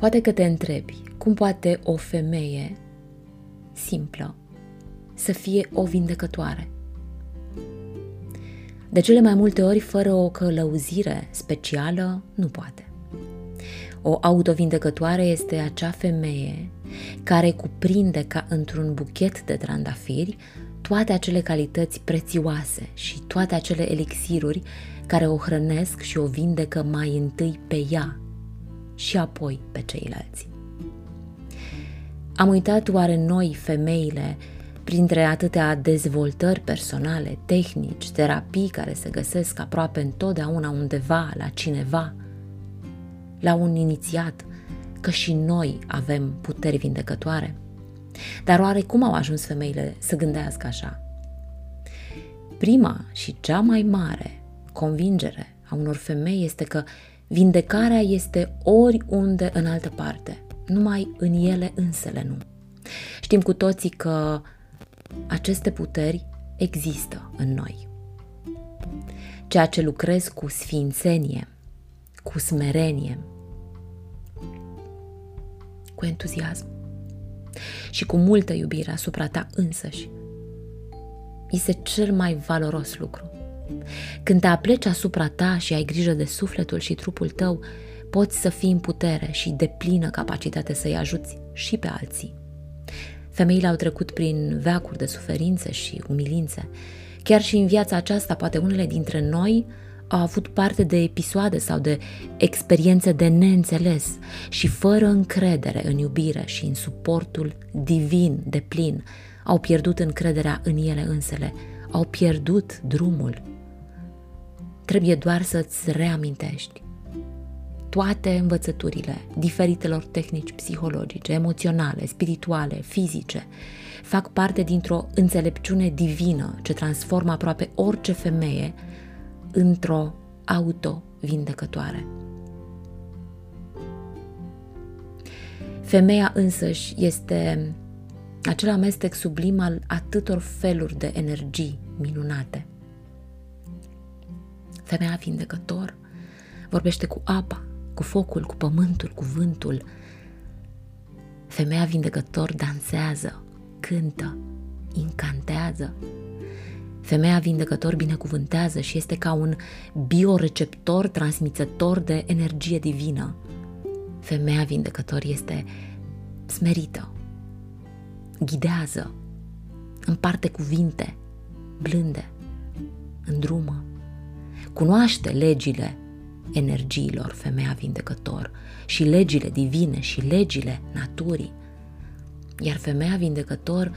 Poate că te întrebi, cum poate o femeie simplă să fie o vindecătoare? De cele mai multe ori, fără o călăuzire specială, nu poate. O autovindecătoare este acea femeie care cuprinde ca într-un buchet de trandafiri toate acele calități prețioase și toate acele elixiruri care o hrănesc și o vindecă mai întâi pe ea și apoi pe ceilalți. Am uitat oare noi, femeile, printre atâtea dezvoltări personale, tehnici, terapii care se găsesc aproape întotdeauna undeva, la cineva, la un inițiat, că și noi avem puteri vindecătoare? Dar oare cum au ajuns femeile să gândească așa? Prima și cea mai mare convingere a unor femei este că Vindecarea este oriunde în altă parte, numai în ele însele nu. Știm cu toții că aceste puteri există în noi. Ceea ce lucrez cu sfințenie, cu smerenie, cu entuziasm și cu multă iubire asupra ta însăși, este cel mai valoros lucru. Când te apleci asupra ta și ai grijă de sufletul și trupul tău, poți să fii în putere și de plină capacitate să-i ajuți și pe alții. Femeile au trecut prin veacuri de suferințe și umilințe. Chiar și în viața aceasta, poate unele dintre noi au avut parte de episoade sau de experiențe de neînțeles și fără încredere în iubire și în suportul divin de plin, au pierdut încrederea în ele însele, au pierdut drumul Trebuie doar să-ți reamintești toate învățăturile diferitelor tehnici psihologice, emoționale, spirituale, fizice, fac parte dintr-o înțelepciune divină ce transformă aproape orice femeie într-o auto-vindecătoare. Femeia însăși este acel amestec sublim al atâtor feluri de energii minunate – Femeia vindecător vorbește cu apa, cu focul, cu pământul, cu vântul. Femeia vindecător dansează, cântă, incantează. Femeia vindecător binecuvântează și este ca un bioreceptor transmițător de energie divină. Femeia vindecător este smerită, ghidează, împarte cuvinte blânde, îndrumă, Cunoaște legile energiilor, femeia vindecător, și legile divine și legile naturii. Iar femeia vindecător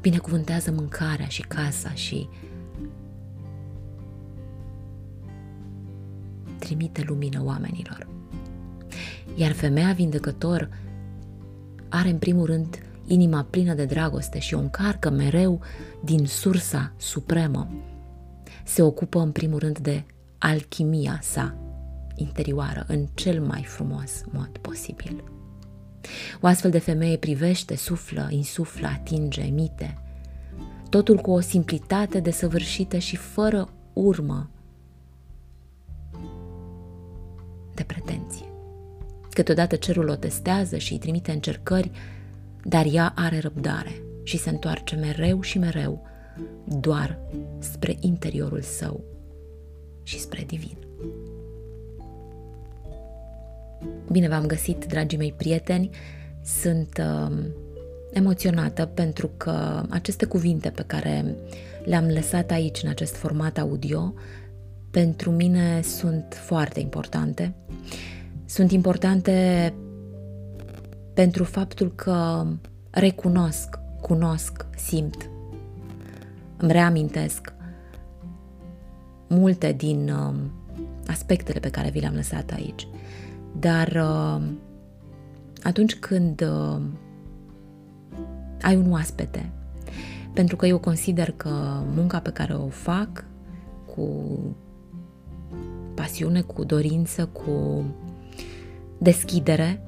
binecuvântează mâncarea și casa și trimite lumină oamenilor. Iar femeia vindecător are în primul rând inima plină de dragoste și o încarcă mereu din sursa supremă se ocupă în primul rând de alchimia sa interioară în cel mai frumos mod posibil. O astfel de femeie privește, suflă, insuflă, atinge, emite, totul cu o simplitate desăvârșită și fără urmă de pretenție. Câteodată cerul o testează și îi trimite încercări, dar ea are răbdare și se întoarce mereu și mereu doar spre interiorul său și spre divin. Bine v-am găsit, dragii mei prieteni. Sunt uh, emoționată pentru că aceste cuvinte pe care le-am lăsat aici în acest format audio pentru mine sunt foarte importante. Sunt importante pentru faptul că recunosc, cunosc, simt îmi reamintesc multe din uh, aspectele pe care vi le-am lăsat aici. Dar uh, atunci când uh, ai un oaspete, pentru că eu consider că munca pe care o fac cu pasiune, cu dorință, cu deschidere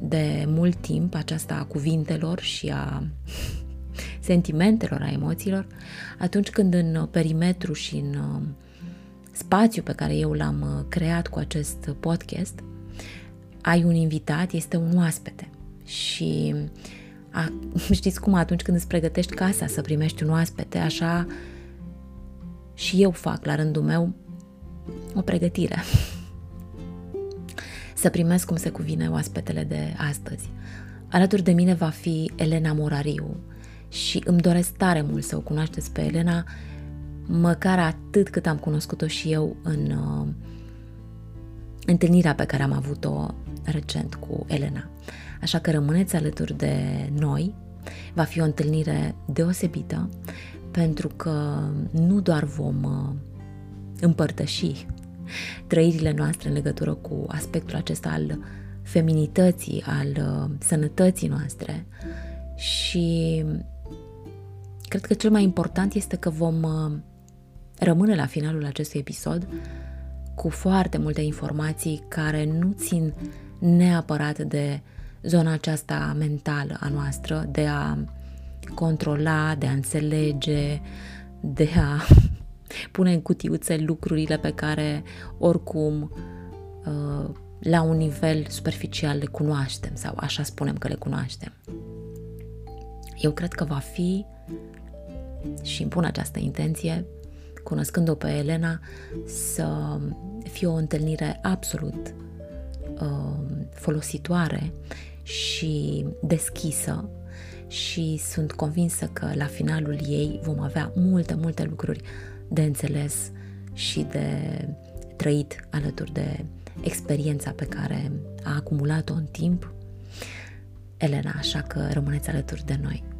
de mult timp, aceasta a cuvintelor și a sentimentelor, a emoțiilor, atunci când în perimetru și în uh, spațiu pe care eu l-am uh, creat cu acest podcast, ai un invitat, este un oaspete. Și a, știți cum atunci când îți pregătești casa să primești un oaspete, așa și eu fac la rândul meu o pregătire. să primesc cum se cuvine oaspetele de astăzi. Alături de mine va fi Elena Morariu și îmi doresc tare mult să o cunoașteți pe Elena, măcar atât cât am cunoscut-o și eu în uh, întâlnirea pe care am avut-o recent cu Elena. Așa că rămâneți alături de noi, va fi o întâlnire deosebită, pentru că nu doar vom uh, împărtăși trăirile noastre în legătură cu aspectul acesta al feminității, al uh, sănătății noastre și cred că cel mai important este că vom uh, rămâne la finalul acestui episod cu foarte multe informații care nu țin neapărat de zona aceasta mentală a noastră, de a controla, de a înțelege, de a pune în cutiuțe lucrurile pe care oricum uh, la un nivel superficial le cunoaștem sau așa spunem că le cunoaștem. Eu cred că va fi și îmi pun această intenție, cunoscând-o pe Elena, să fie o întâlnire absolut uh, folositoare și deschisă și sunt convinsă că la finalul ei vom avea multe, multe lucruri de înțeles și de trăit alături de experiența pe care a acumulat-o în timp Elena, așa că rămâneți alături de noi.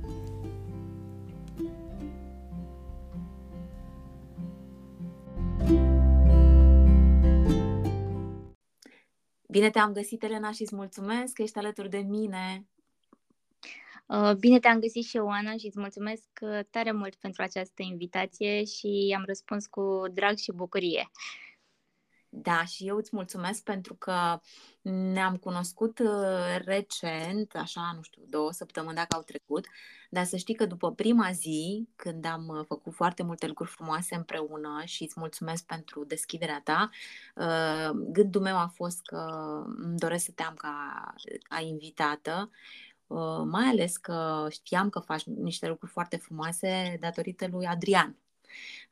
Bine te-am găsit, Elena, și îți mulțumesc că ești alături de mine. Uh, bine te-am găsit și eu, Ana, și îți mulțumesc uh, tare mult pentru această invitație și am răspuns cu drag și bucurie. Da, și eu îți mulțumesc pentru că ne-am cunoscut uh, recent, așa, nu știu, două săptămâni dacă au trecut, dar să știi că după prima zi, când am uh, făcut foarte multe lucruri frumoase împreună și îți mulțumesc pentru deschiderea ta, uh, gândul meu a fost că îmi doresc să te am ca, ca invitată, mai ales că știam că faci niște lucruri foarte frumoase datorită lui Adrian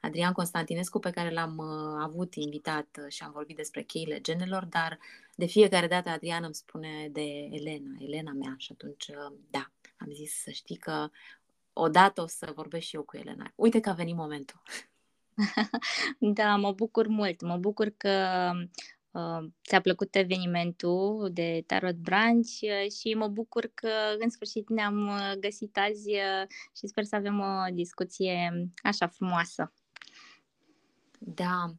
Adrian Constantinescu, pe care l-am uh, avut invitat uh, și am vorbit despre cheile genelor, dar de fiecare dată Adrian îmi spune de Elena, Elena mea și atunci, uh, da, am zis să știi că odată o să vorbesc și eu cu Elena. Uite că a venit momentul. da, mă bucur mult. Mă bucur că uh, ți-a plăcut evenimentul de Tarot Branch și mă bucur că în sfârșit ne-am găsit azi și sper să avem o discuție așa frumoasă. Da.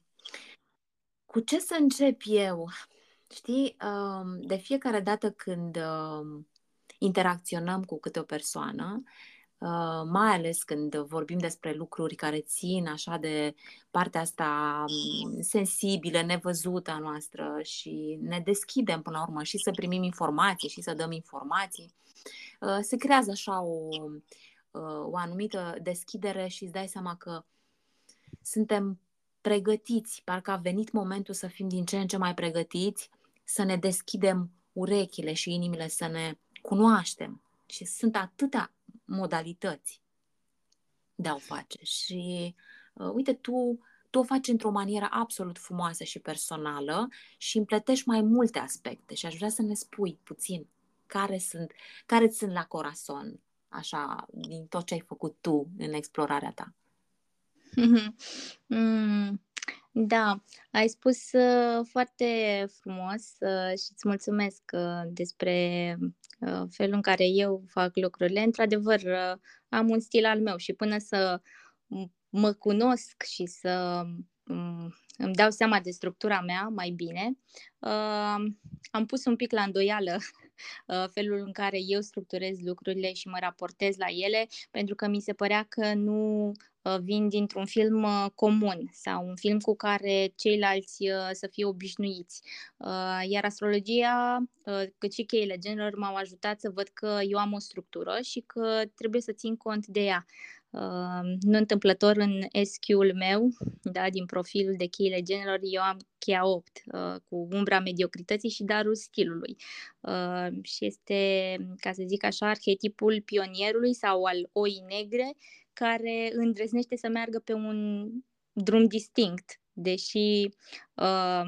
Cu ce să încep eu? Știi, um, de fiecare dată când um, interacționăm cu câte o persoană, uh, mai ales când vorbim despre lucruri care țin așa de partea asta um, sensibilă, nevăzută a noastră și ne deschidem până la urmă și să primim informații și să dăm informații, uh, se creează așa o, uh, o anumită deschidere și îți dai seama că suntem pregătiți, parcă a venit momentul să fim din ce în ce mai pregătiți, să ne deschidem urechile și inimile, să ne cunoaștem. Și sunt atâtea modalități de a o face. Și uh, uite, tu, tu o faci într-o manieră absolut frumoasă și personală și împletești mai multe aspecte. Și aș vrea să ne spui puțin care sunt, care sunt la corazon, așa, din tot ce ai făcut tu în explorarea ta. Mm, da, ai spus uh, foarte frumos uh, și îți mulțumesc uh, despre uh, felul în care eu fac lucrurile. Într-adevăr, uh, am un stil al meu și până să mă cunosc și să um, îmi dau seama de structura mea mai bine, uh, am pus un pic la îndoială uh, felul în care eu structurez lucrurile și mă raportez la ele, pentru că mi se părea că nu uh, vin dintr-un film uh, comun sau un film cu care ceilalți uh, să fie obișnuiți. Uh, iar astrologia, uh, cât și cheile genelor m-au ajutat să văd că eu am o structură și că trebuie să țin cont de ea. Uh, nu întâmplător în SQ-ul meu, da, din profilul de cheile genelor, eu am cheia 8 uh, cu umbra mediocrității și darul stilului. Uh, și este, ca să zic așa, arhetipul pionierului sau al oii negre care îndrăznește să meargă pe un drum distinct, deși uh,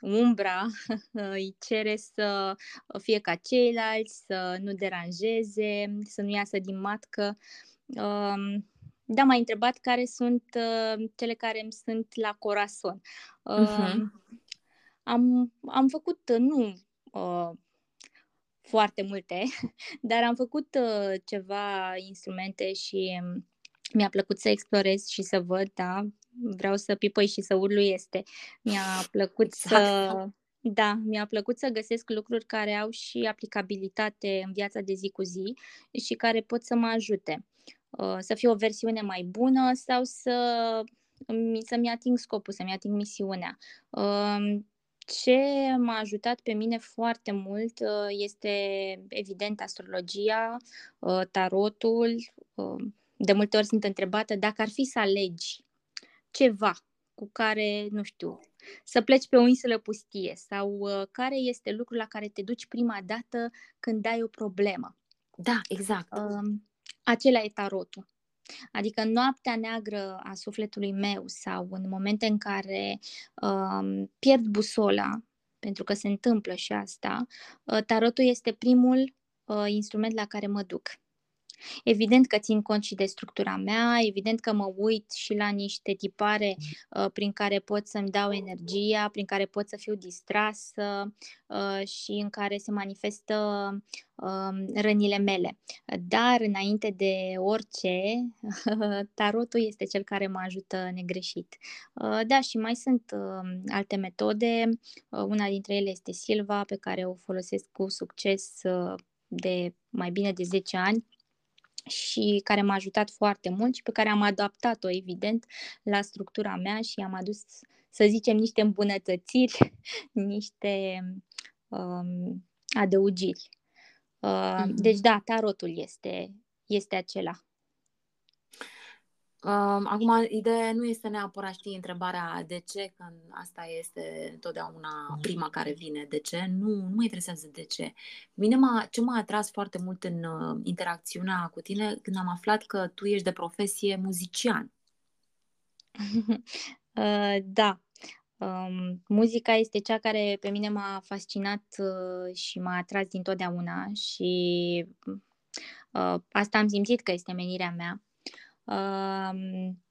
umbra îi cere să fie ca ceilalți, să nu deranjeze, să nu iasă din matcă. Da, m-ai întrebat care sunt uh, cele care îmi sunt la corazon. Uh, uh-huh. am, am făcut, uh, nu uh, foarte multe, dar am făcut uh, ceva instrumente și mi-a plăcut să explorez și să văd, da, vreau să pipăi și să urlu este. Mi-a plăcut exact. să... Da, mi-a plăcut să găsesc lucruri care au și aplicabilitate în viața de zi cu zi și care pot să mă ajute. Uh, să fie o versiune mai bună sau să, să-mi ating scopul, să-mi ating misiunea. Um, ce m-a ajutat pe mine foarte mult uh, este, evident, astrologia, uh, tarotul. De multe ori sunt întrebată dacă ar fi să alegi ceva cu care, nu știu, să pleci pe o insulă pustie sau care este lucrul la care te duci prima dată când ai o problemă. Da, exact. Uh, acela e tarotul. Adică noaptea neagră a sufletului meu sau în momente în care uh, pierd busola, pentru că se întâmplă și asta, uh, tarotul este primul uh, instrument la care mă duc. Evident că țin cont și de structura mea, evident că mă uit și la niște tipare uh, prin care pot să-mi dau energia, prin care pot să fiu distrasă uh, și în care se manifestă uh, rănile mele. Dar înainte de orice, tarotul este cel care mă ajută negreșit. Uh, da, și mai sunt uh, alte metode. Uh, una dintre ele este Silva, pe care o folosesc cu succes uh, de mai bine de 10 ani și care m-a ajutat foarte mult și pe care am adaptat-o, evident, la structura mea și am adus, să zicem, niște îmbunătățiri, niște um, adăugiri. Uh, mm-hmm. Deci, da, tarotul este, este acela. Acum, ideea nu este neapărat, știi, întrebarea de ce, că asta este întotdeauna prima care vine. De ce? Nu, nu mă interesează de ce. Mine m-a, ce m-a atras foarte mult în uh, interacțiunea cu tine când am aflat că tu ești de profesie muzician. uh, da. Um, muzica este cea care pe mine m-a fascinat uh, și m-a atras dintotdeauna și uh, asta am simțit că este menirea mea Um,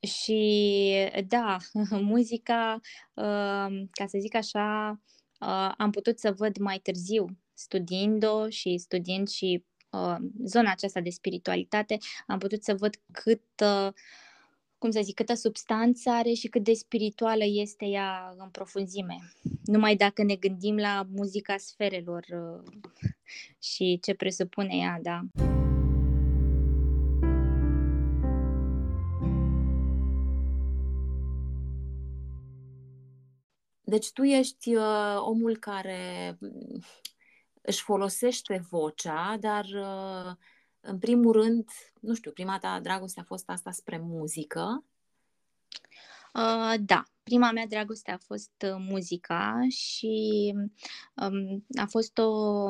și da, muzica, uh, ca să zic așa, uh, am putut să văd mai târziu, studiind-o și studiind și uh, zona aceasta de spiritualitate, am putut să văd cât, uh, cum să zic, câtă substanță are și cât de spirituală este ea în profunzime. Numai dacă ne gândim la muzica sferelor uh, și ce presupune ea, da. Deci tu ești uh, omul care mm, își folosește vocea, dar uh, în primul rând, nu știu, prima ta dragoste a fost asta spre muzică? Uh, da, prima mea dragoste a fost uh, muzica și um, a fost o,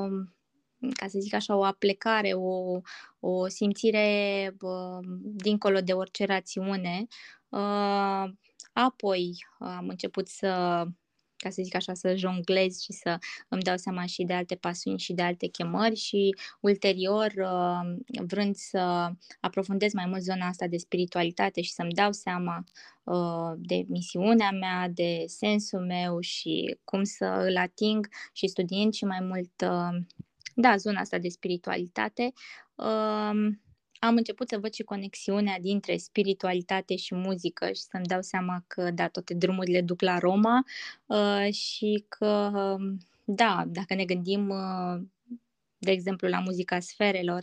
ca să zic așa, o aplecare, o, o simțire uh, dincolo de orice rațiune. Uh, apoi am început să ca să zic așa, să jonglez și să îmi dau seama și de alte pasiuni și de alte chemări și ulterior, uh, vrând să aprofundez mai mult zona asta de spiritualitate și să-mi dau seama uh, de misiunea mea, de sensul meu și cum să îl ating și studiind și mai mult, uh, da, zona asta de spiritualitate, am început să văd și conexiunea dintre spiritualitate și muzică și să-mi dau seama că, da, toate drumurile duc la Roma uh, și că, da, dacă ne gândim, uh, de exemplu, la muzica sferelor,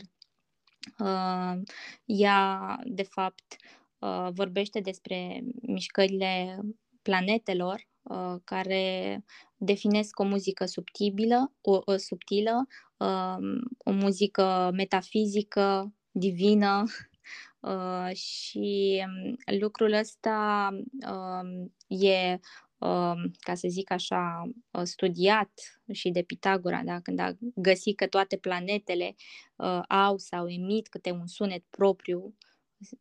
uh, ea, de fapt, uh, vorbește despre mișcările planetelor uh, care definesc o muzică subtilă, o, o subtilă, uh, o muzică metafizică, divină uh, și um, lucrul ăsta uh, e Um, ca să zic așa, uh, studiat și de Pitagora, da? când a găsit că toate planetele uh, au sau emit câte un sunet propriu,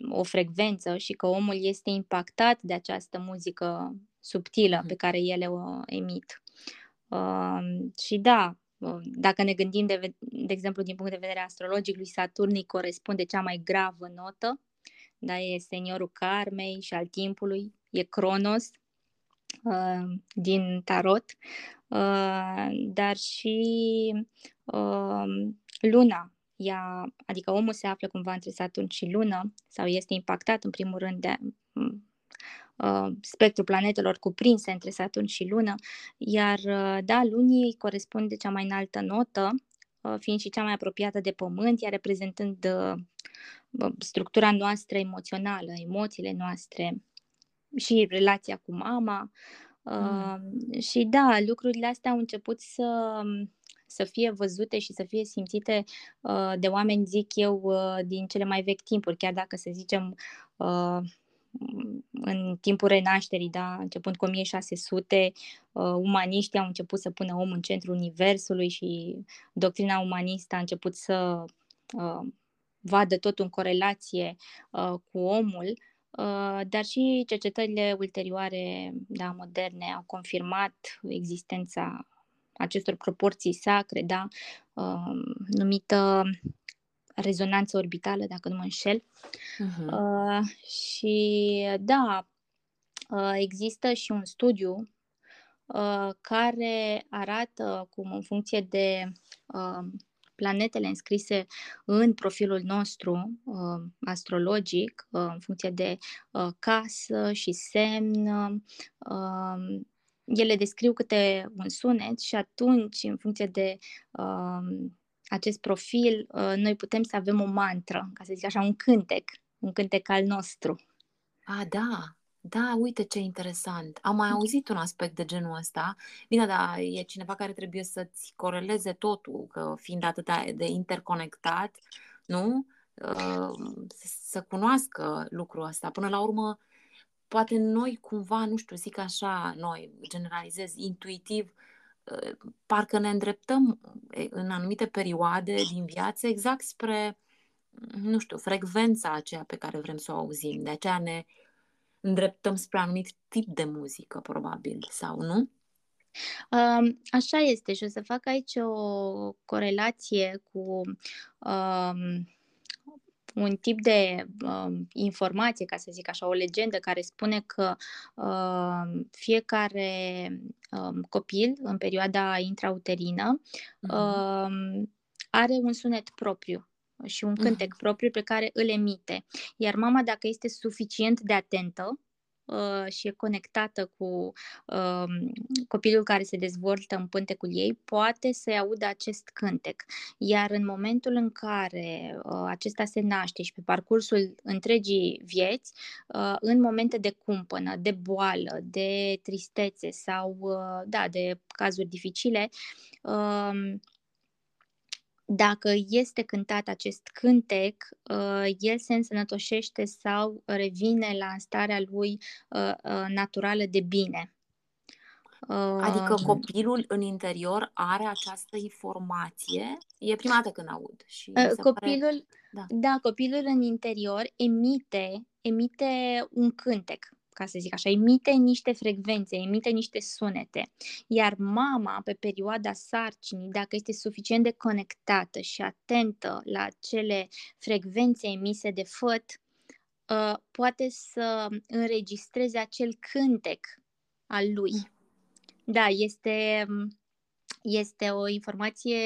o frecvență și că omul este impactat de această muzică subtilă pe care ele o emit. Uh, și da, uh, dacă ne gândim, de, de exemplu, din punct de vedere astrologic, lui Saturn îi corespunde cea mai gravă notă, da, e seniorul karmei și al timpului, e Cronos, uh, din tarot, uh, dar și uh, luna. Ea, adică omul se află cumva între Saturn și lună sau este impactat în primul rând de uh, spectrul planetelor cuprinse între Saturn și lună, iar uh, da, lunii corespunde cea mai înaltă notă, uh, fiind și cea mai apropiată de pământ, ea reprezentând uh, structura noastră emoțională, emoțiile noastre, și relația cu mama. Mm. Uh, și da, lucrurile astea au început să, să fie văzute și să fie simțite uh, de oameni, zic eu, uh, din cele mai vechi timpuri, chiar dacă să zicem uh, în timpul renașterii, da, începând cu 1600, uh, umaniștii au început să pună omul în centrul universului și doctrina umanistă a început să uh, vadă tot în corelație uh, cu omul. Uh, dar și cercetările ulterioare, da, moderne, au confirmat existența acestor proporții sacre, da, uh, numită rezonanță orbitală, dacă nu mă înșel. Uh-huh. Uh, și da, uh, există și un studiu uh, care arată cum în funcție de uh, planetele înscrise în profilul nostru uh, astrologic, uh, în funcție de uh, casă și semn. Uh, ele descriu câte un sunet și atunci, în funcție de uh, acest profil, uh, noi putem să avem o mantră, ca să zic așa, un cântec, un cântec al nostru. A, da, da, uite ce interesant. Am mai auzit un aspect de genul ăsta. Bine, dar e cineva care trebuie să-ți coreleze totul, că fiind atât de interconectat, nu? Uh, să cunoască lucrul ăsta. Până la urmă, poate noi cumva, nu știu, zic așa, noi generalizez intuitiv, uh, parcă ne îndreptăm în anumite perioade din viață exact spre, nu știu, frecvența aceea pe care vrem să o auzim. De aceea ne îndreptăm spre anumit tip de muzică, probabil, sau nu? Um, așa este și o să fac aici o corelație cu um, un tip de um, informație, ca să zic așa, o legendă care spune că um, fiecare um, copil în perioada intrauterină uh-huh. um, are un sunet propriu și un cântec uh-huh. propriu pe care îl emite. Iar mama, dacă este suficient de atentă, Uh, și e conectată cu uh, copilul care se dezvoltă în pântecul ei, poate să-i audă acest cântec. Iar în momentul în care uh, acesta se naște și pe parcursul întregii vieți, uh, în momente de cumpănă, de boală, de tristețe sau uh, da, de cazuri dificile, uh, dacă este cântat acest cântec, uh, el se însănătoșește sau revine la starea lui uh, uh, naturală de bine. Adică copilul în interior are această informație? E prima dată când aud. Și copilul, pare... da. da, copilul în interior emite, emite un cântec ca să zic așa, emite niște frecvențe, emite niște sunete. Iar mama, pe perioada sarcinii, dacă este suficient de conectată și atentă la cele frecvențe emise de făt, uh, poate să înregistreze acel cântec al lui. Da, este este o informație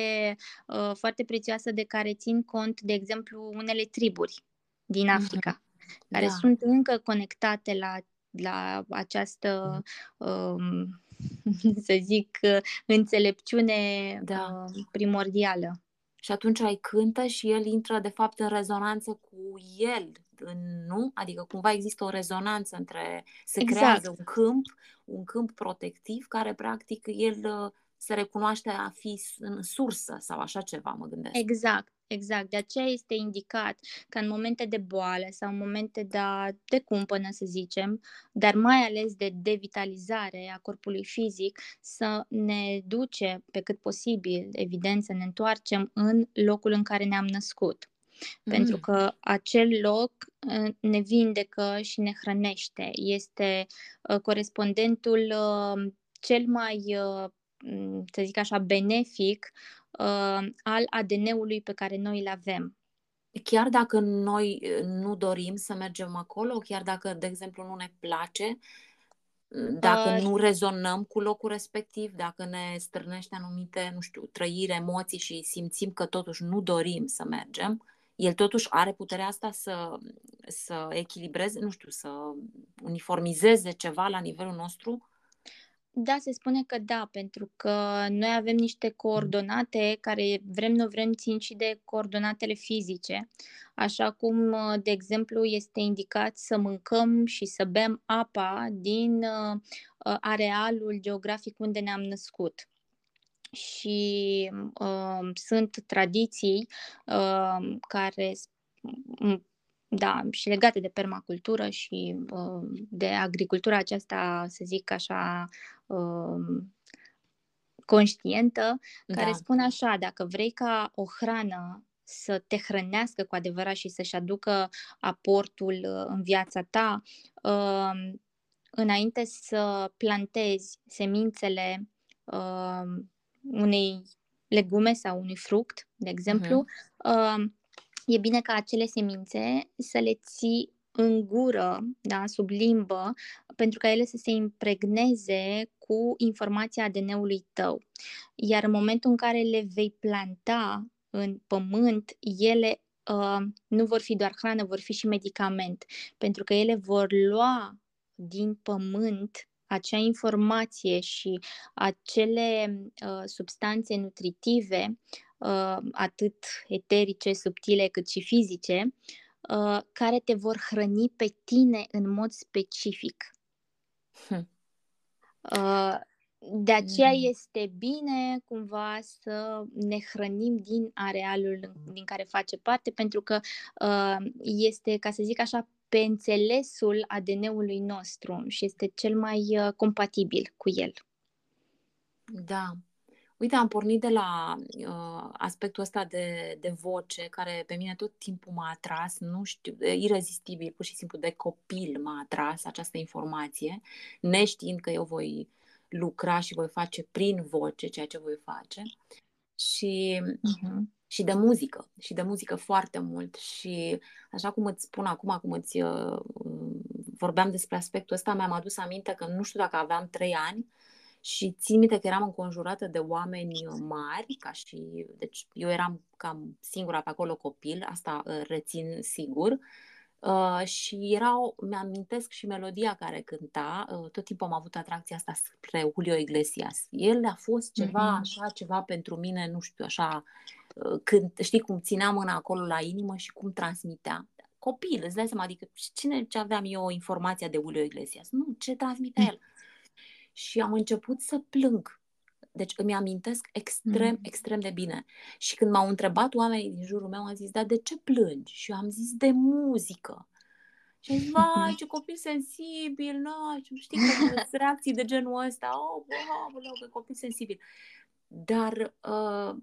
uh, foarte prețioasă de care țin cont, de exemplu, unele triburi din mhm. Africa, mm-hmm. care da. sunt încă conectate la, la această, um, să zic, înțelepciune da. uh, primordială. Și atunci ai cântă și el intră, de fapt, în rezonanță cu el, în, nu? Adică cumva există o rezonanță între, se exact. creează un câmp, un câmp protectiv care, practic, el uh, se recunoaște a fi în sursă sau așa ceva, mă gândesc. Exact, exact. De aceea este indicat că în momente de boală sau în momente de, de cumpănă, să zicem, dar mai ales de devitalizare a corpului fizic, să ne duce pe cât posibil, evident, să ne întoarcem în locul în care ne-am născut. Mm. Pentru că acel loc uh, ne vindecă și ne hrănește. Este uh, corespondentul uh, cel mai Mm, să zic așa, benefic uh, al ADN-ului pe care noi îl avem. Chiar dacă noi uh, nu dorim să mergem acolo, chiar dacă, de exemplu, nu ne place, mm, dacă uh, nu rezonăm cu locul respectiv, dacă ne strânește anumite, nu știu, trăiri, emoții și simțim că totuși nu dorim să mergem, el totuși are puterea asta să, să echilibreze, nu știu, să uniformizeze ceva la nivelul nostru da, se spune că da, pentru că noi avem niște coordonate care vrem, nu vrem, țin și de coordonatele fizice. Așa cum, de exemplu, este indicat să mâncăm și să bem apa din uh, arealul geografic unde ne-am născut și uh, sunt tradiții uh, care da, și legate de permacultură și uh, de agricultura aceasta, să zic așa, uh, conștientă, care da. spune așa, dacă vrei ca o hrană să te hrănească cu adevărat și să-și aducă aportul uh, în viața ta, uh, înainte să plantezi semințele uh, unei legume sau unui fruct, de exemplu, uh-huh. Uh, e bine ca acele semințe să le ții în gură, da, sub limbă, pentru ca ele să se impregneze cu informația ADN-ului tău. Iar în momentul în care le vei planta în pământ, ele uh, nu vor fi doar hrană, vor fi și medicament, pentru că ele vor lua din pământ acea informație și acele uh, substanțe nutritive uh, atât eterice, subtile, cât și fizice, uh, care te vor hrăni pe tine în mod specific. Hm. Uh, de aceea mm. este bine cumva să ne hrănim din arealul din care face parte, pentru că uh, este, ca să zic așa, pe înțelesul ADN-ului nostru și este cel mai uh, compatibil cu el. Da, Uite, am pornit de la uh, aspectul ăsta de, de voce, care pe mine tot timpul m-a atras, nu știu, irezistibil, pur și simplu de copil m-a atras această informație, neștiind că eu voi lucra și voi face prin voce ceea ce voi face. Și, uh-huh. și de muzică, și de muzică foarte mult. Și așa cum îți spun acum, cum îți uh, vorbeam despre aspectul ăsta, mi-am adus aminte că nu știu dacă aveam trei ani, și țin minte că eram înconjurată de oameni mari, ca și, deci eu eram cam singura pe acolo copil, asta uh, rețin sigur, Uh, și erau, mi-amintesc și melodia care cânta, uh, tot timpul am avut atracția asta spre Julio Iglesias. El a fost ceva, mm-hmm. așa, ceva pentru mine, nu știu, așa, uh, când, știi cum ținea mâna acolo la inimă și cum transmitea. Copil, îți dai seama, adică cine ce aveam eu informația de Julio Iglesias? Nu, ce transmitea el? Și am început să plâng. Deci îmi amintesc extrem, mm. extrem de bine. Și când m-au întrebat oamenii din jurul meu, am zis, dar de ce plângi? Și eu am zis, de muzică. Și am zis, vai, ce copil sensibil, nu, știi că reacții de genul ăsta, oh, oh, oh, că copil sensibil. Dar uh,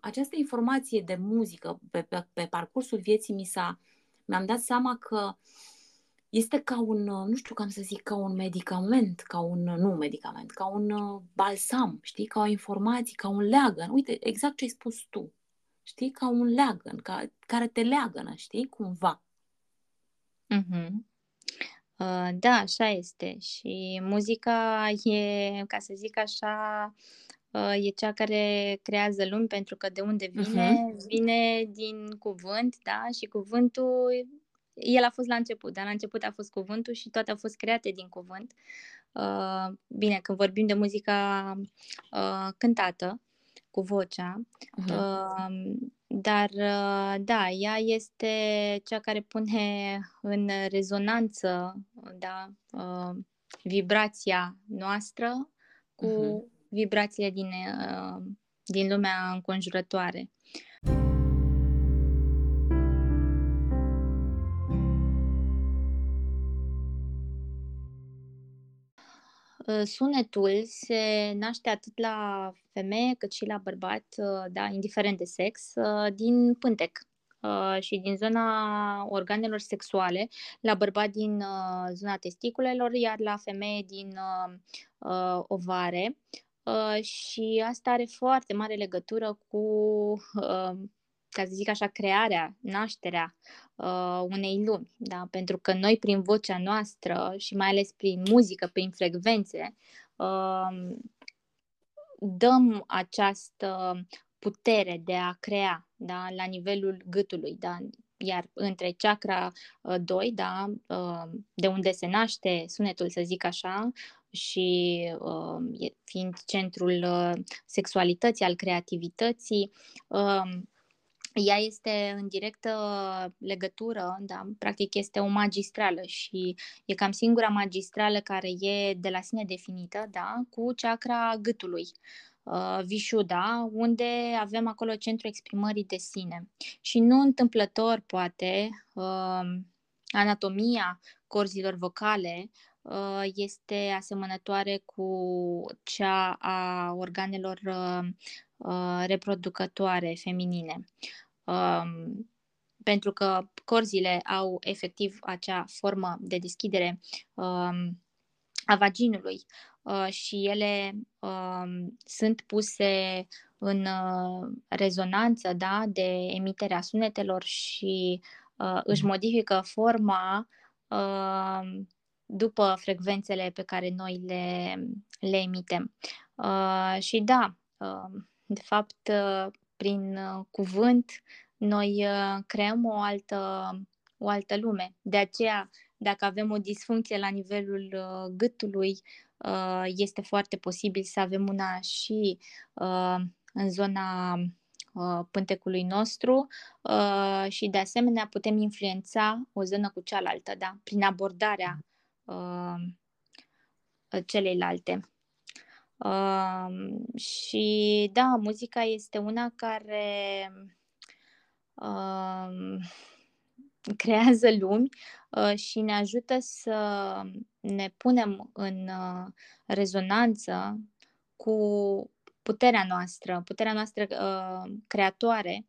această informație de muzică pe, pe, pe parcursul vieții mi s-a, mi-am dat seama că uh, este ca un, nu știu cum să zic, ca un medicament, ca un, nu medicament, ca un uh, balsam, știi, ca o informație, ca un leagăn. Uite, exact ce ai spus tu, știi, ca un leagăn, ca, care te leagănă, știi, cumva. Mm-hmm. Uh, da, așa este. Și muzica e, ca să zic așa, uh, e cea care creează lumi, pentru că de unde vine? Uh-huh. Vine din cuvânt, da? Și cuvântul, el a fost la început, dar la început a fost cuvântul și toate au fost create din cuvânt. Uh, bine, când vorbim de muzica uh, cântată, cu vocea, uh-huh. uh, dar uh, da, ea este cea care pune în rezonanță da, uh, vibrația noastră cu uh-huh. vibrațiile din, uh, din lumea înconjurătoare. Sunetul se naște atât la femeie cât și la bărbat, uh, da, indiferent de sex, uh, din pântec și din zona organelor sexuale, la bărbat din zona testiculelor, iar la femeie din ovare. Și asta are foarte mare legătură cu ca să zic așa, crearea, nașterea uh, unei lumi. Da? Pentru că noi, prin vocea noastră și mai ales prin muzică, prin frecvențe, uh, dăm această putere de a crea da? la nivelul gâtului. Da? Iar între chakra 2, uh, da, uh, de unde se naște sunetul, să zic așa, și uh, fiind centrul uh, sexualității, al creativității, uh, ea este în directă legătură, da, practic este o magistrală și e cam singura magistrală care e de la sine definită, da, cu chakra gâtului. Uh, Vishuddha, unde avem acolo centrul exprimării de sine. Și nu întâmplător, poate, uh, anatomia corzilor vocale uh, este asemănătoare cu cea a organelor uh, uh, reproducătoare feminine um, pentru că corzile au efectiv acea formă de deschidere um, a vaginului uh, și ele um, sunt puse în uh, rezonanță da, de emiterea sunetelor și uh, își mhm. modifică forma uh, după frecvențele pe care noi le, le emitem. Uh, și da, uh, de fapt, uh, prin uh, cuvânt, noi uh, creăm o altă, o altă lume. De aceea, dacă avem o disfuncție la nivelul uh, gâtului, este foarte posibil să avem una și în zona pântecului nostru și de asemenea putem influența o zonă cu cealaltă, da? prin abordarea celeilalte. Uh, și da, muzica este una care uh, creează lumi uh, și ne ajută să ne punem în uh, rezonanță cu puterea noastră, puterea noastră uh, creatoare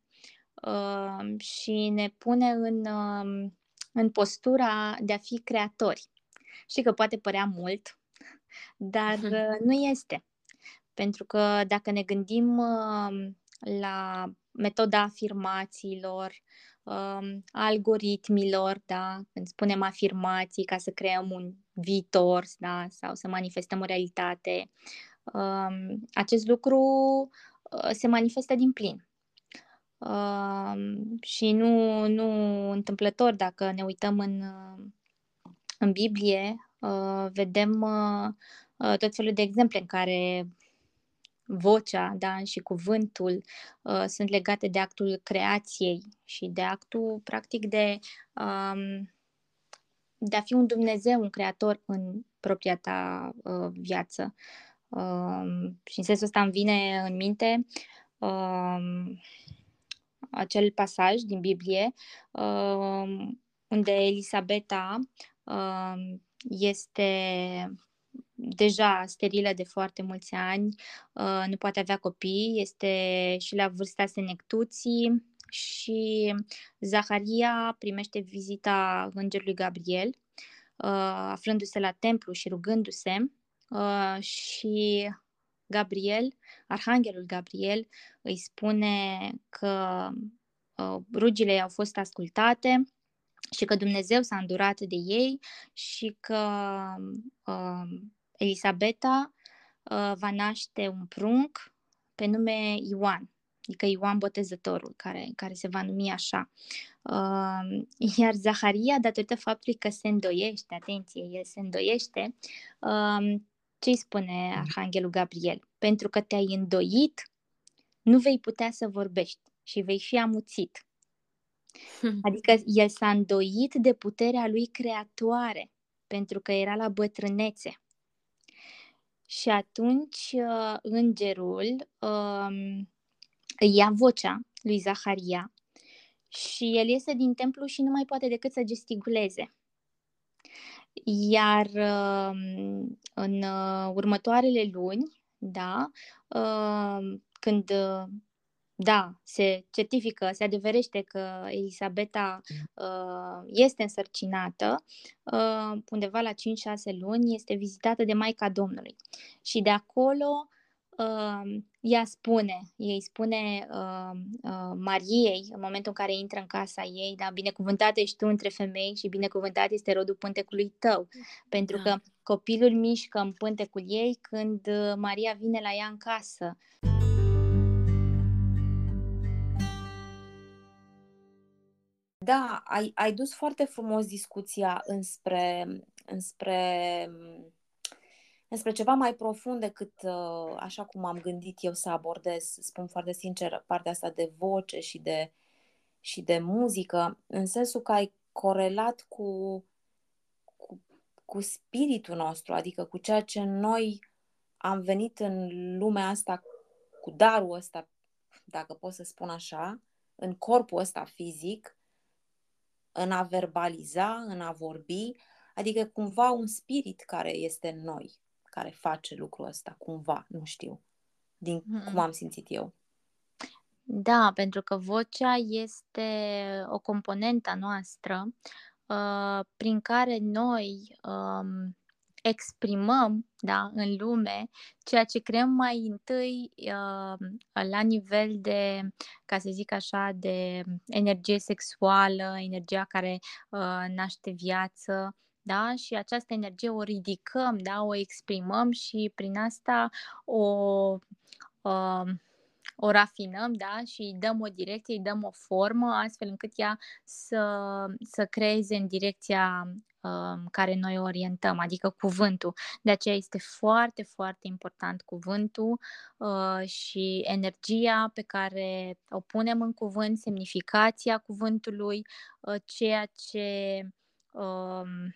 uh, și ne pune în, uh, în postura de a fi creatori. Știi că poate părea mult, dar uh, nu este. Pentru că dacă ne gândim uh, la metoda afirmațiilor, um, algoritmilor, da, când spunem afirmații ca să creăm un viitor da, sau să manifestăm o realitate, um, acest lucru uh, se manifestă din plin. Um, și nu, nu întâmplător, dacă ne uităm în, în Biblie, uh, vedem uh, tot felul de exemple în care vocea da, și cuvântul uh, sunt legate de actul creației și de actul, practic, de, um, de a fi un Dumnezeu, un creator în propria ta uh, viață. Um, și în sensul ăsta îmi vine în minte um, acel pasaj din Biblie um, unde Elisabeta um, este deja sterilă de foarte mulți ani, uh, nu poate avea copii, este și la vârsta senectuții și Zaharia primește vizita îngerului Gabriel, uh, aflându-se la templu și rugându-se uh, și Gabriel, arhanghelul Gabriel, îi spune că rugile au fost ascultate și că Dumnezeu s-a îndurat de ei și că uh, Elisabeta uh, va naște un prunc pe nume Ioan, adică Ioan Botezătorul, care, care se va numi așa. Uh, iar Zaharia, datorită faptului că se îndoiește, atenție, el se îndoiește, uh, ce îi spune Arhanghelul Gabriel? Pentru că te-ai îndoit, nu vei putea să vorbești și vei fi amuțit. Adică el s-a îndoit de puterea lui creatoare, pentru că era la bătrânețe. Și atunci uh, îngerul um, îi ia vocea lui Zaharia și el iese din templu și nu mai poate decât să gesticuleze. Iar um, în uh, următoarele luni, da, um, când da, se certifică, se adeverește că Elisabeta uh, este însărcinată, uh, undeva la 5-6 luni este vizitată de Maica Domnului. Și de acolo uh, ea spune, ei spune uh, uh, Mariei, în momentul în care intră în casa ei, da, binecuvântat ești tu între femei și binecuvântat este rodul pântecului tău, pentru da. că copilul mișcă în pântecul ei când uh, Maria vine la ea în casă. Da, ai, ai dus foarte frumos discuția înspre, înspre, înspre ceva mai profund decât uh, așa cum am gândit eu să abordez, spun foarte sincer, partea asta de voce și de, și de muzică, în sensul că ai corelat cu, cu, cu spiritul nostru, adică cu ceea ce noi am venit în lumea asta cu darul ăsta, dacă pot să spun așa, în corpul ăsta fizic, în a verbaliza, în a vorbi, adică cumva un spirit care este în noi, care face lucrul ăsta, cumva, nu știu, din mm-hmm. cum am simțit eu. Da, pentru că vocea este o componentă noastră uh, prin care noi um, exprimăm da, în lume ceea ce creăm mai întâi uh, la nivel de, ca să zic așa, de energie sexuală, energia care uh, naște viață, da? și această energie o ridicăm, da? o exprimăm și prin asta o, uh, o rafinăm da? și îi dăm o direcție, îi dăm o formă, astfel încât ea să, să creeze în direcția Um, care noi orientăm, adică cuvântul. De aceea este foarte, foarte important cuvântul uh, și energia pe care o punem în cuvânt, semnificația cuvântului, uh, ceea ce, um,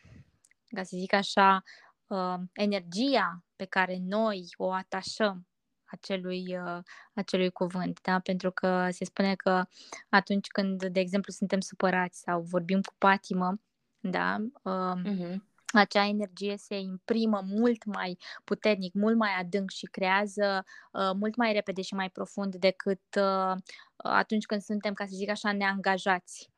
ca să zic așa, uh, energia pe care noi o atașăm acelui, uh, acelui cuvânt, da? pentru că se spune că atunci când, de exemplu, suntem supărați sau vorbim cu patimă, da? Uh, uh-huh. Acea energie se imprimă mult mai puternic, mult mai adânc și creează uh, mult mai repede și mai profund decât uh, atunci când suntem, ca să zic așa, neangajați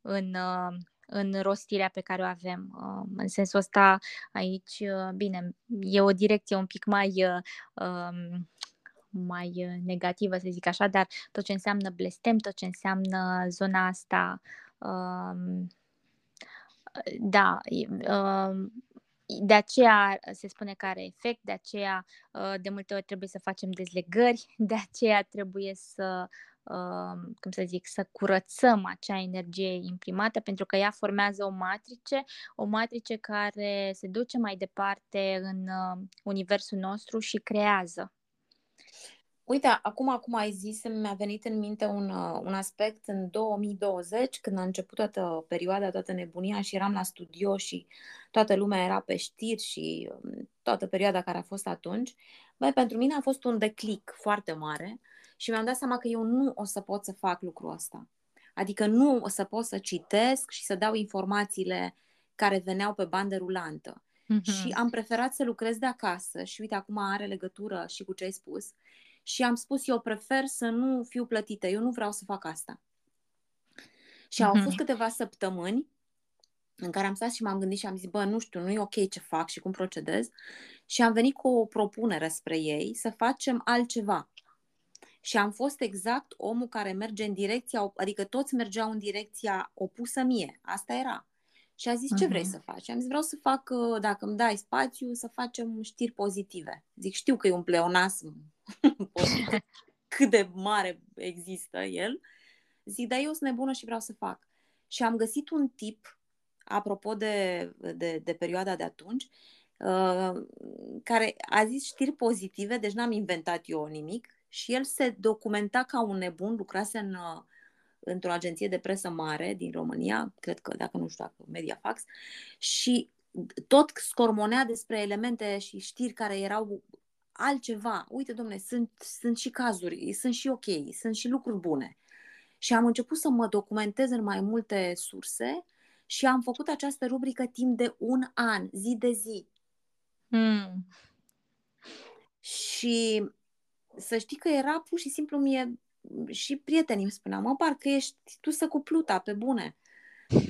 în, uh, în rostirea pe care o avem. Uh, în sensul ăsta, aici, uh, bine, e o direcție un pic mai. Uh, um, mai negativă, să zic așa, dar tot ce înseamnă blestem, tot ce înseamnă zona asta uh, da, um, de aceea se spune că are efect, de aceea uh, de multe ori trebuie să facem dezlegări, de aceea trebuie să, um, cum să zic, să curățăm acea energie imprimată, pentru că ea formează o matrice, o matrice care se duce mai departe în uh, universul nostru și creează. Uite, acum, acum ai zis, mi-a venit în minte un, uh, un aspect în 2020, când a început toată perioada, toată nebunia și eram la studio și toată lumea era pe știri și um, toată perioada care a fost atunci. Băi, pentru mine a fost un declic foarte mare și mi-am dat seama că eu nu o să pot să fac lucrul ăsta. Adică nu o să pot să citesc și să dau informațiile care veneau pe bandă rulantă. Mm-hmm. Și am preferat să lucrez de acasă și uite, acum are legătură și cu ce ai spus și am spus eu prefer să nu fiu plătită, eu nu vreau să fac asta. Și au fost mhm. câteva săptămâni în care am stat și m-am gândit și am zis, bă, nu știu, nu e ok ce fac și cum procedez. Și am venit cu o propunere spre ei să facem altceva. Și am fost exact omul care merge în direcția, adică toți mergeau în direcția opusă mie. Asta era. Și a zis, ce vrei mhm. să faci? Am zis, vreau să fac, dacă îmi dai spațiu, să facem știri pozitive. Zic, știu că e un pleonasm cât de mare există el, zic, dar eu sunt nebună și vreau să fac. Și am găsit un tip, apropo de, de, de perioada de atunci, uh, care a zis știri pozitive, deci n-am inventat eu nimic, și el se documenta ca un nebun, lucrase în, uh, într-o agenție de presă mare din România, cred că, dacă nu știu dacă, Mediafax, și tot scormonea despre elemente și știri care erau altceva. Uite, domne, sunt, sunt și cazuri, sunt și ok, sunt și lucruri bune. Și am început să mă documentez în mai multe surse și am făcut această rubrică timp de un an, zi de zi. Hmm. Și să știi că era pur și simplu mie și prietenii îmi spuneau, mă, parcă ești tu să cu pluta, pe bune.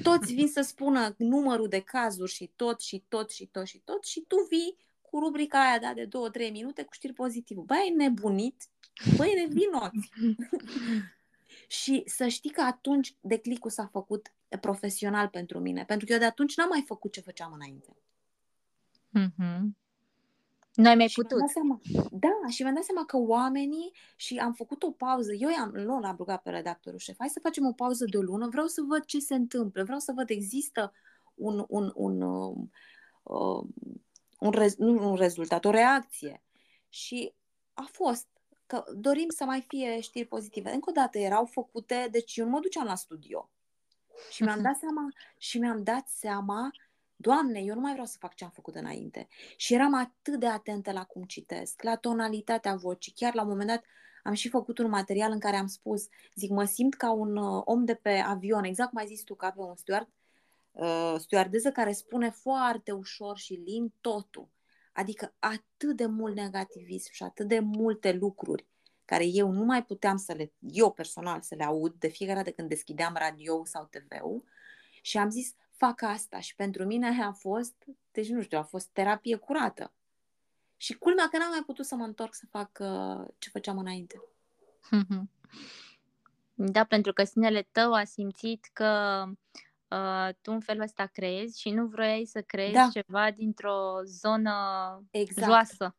Toți vin să spună numărul de cazuri și tot și tot și tot și tot și tu vii cu rubrica aia da, de 2-3 minute cu știri pozitive. Băi, ai nebunit? Băi, nevinoți! și să știi că atunci declicul s-a făcut profesional pentru mine, pentru că eu de atunci n-am mai făcut ce făceam înainte. Mm-hmm. Nu ai mai și putut. Seama, da, și mi-am dat seama că oamenii, și am făcut o pauză, eu i-am, l-am rugat pe redactorul șef, hai să facem o pauză de o lună, vreau să văd ce se întâmplă, vreau să văd, există un, un, un, uh, uh, un, rez, nu un rezultat, o reacție. Și a fost că dorim să mai fie știri pozitive. Încă o dată erau făcute, deci eu nu mă duceam la studio. Și mi-am dat seama, și mi-am dat seama Doamne, eu nu mai vreau să fac ce am făcut înainte. Și eram atât de atentă la cum citesc, la tonalitatea vocii. Chiar la un moment dat am și făcut un material în care am spus, zic, mă simt ca un uh, om de pe avion, exact cum ai zis tu, ca pe un steward, uh, stewardeză care spune foarte ușor și lin totul. Adică atât de mult negativism și atât de multe lucruri care eu nu mai puteam să le, eu personal, să le aud de fiecare dată când deschideam radio sau TV-ul și am zis, fac asta și pentru mine a fost, deci nu știu, a fost terapie curată. Și culmea că n-am mai putut să mă întorc să fac uh, ce făceam înainte. Da, pentru că sinele tău a simțit că uh, tu în felul ăsta crezi și nu vroiai să crezi da. ceva dintr-o zonă exact. joasă.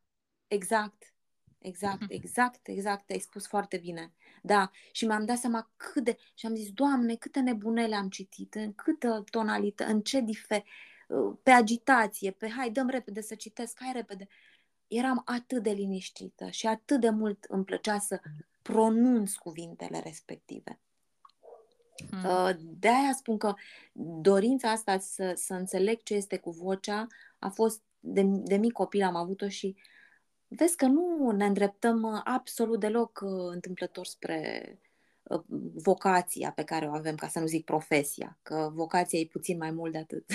Exact. Exact, exact, exact, ai spus foarte bine. Da, și mi-am dat seama cât de... Și am zis, Doamne, câte nebunele am citit, în câtă tonalitate, în ce difer... Uh, pe agitație, pe hai, dăm repede să citesc, hai repede. Eram atât de liniștită și atât de mult îmi plăcea să pronunț cuvintele respective. Hmm. De aia spun că dorința asta să, să înțeleg ce este cu vocea a fost de, de mic copil am avut-o și uh, vezi că nu ne îndreptăm uh, absolut deloc uh, întâmplător spre uh, vocația pe care o avem, ca să nu zic profesia, că vocația e puțin mai mult de atât.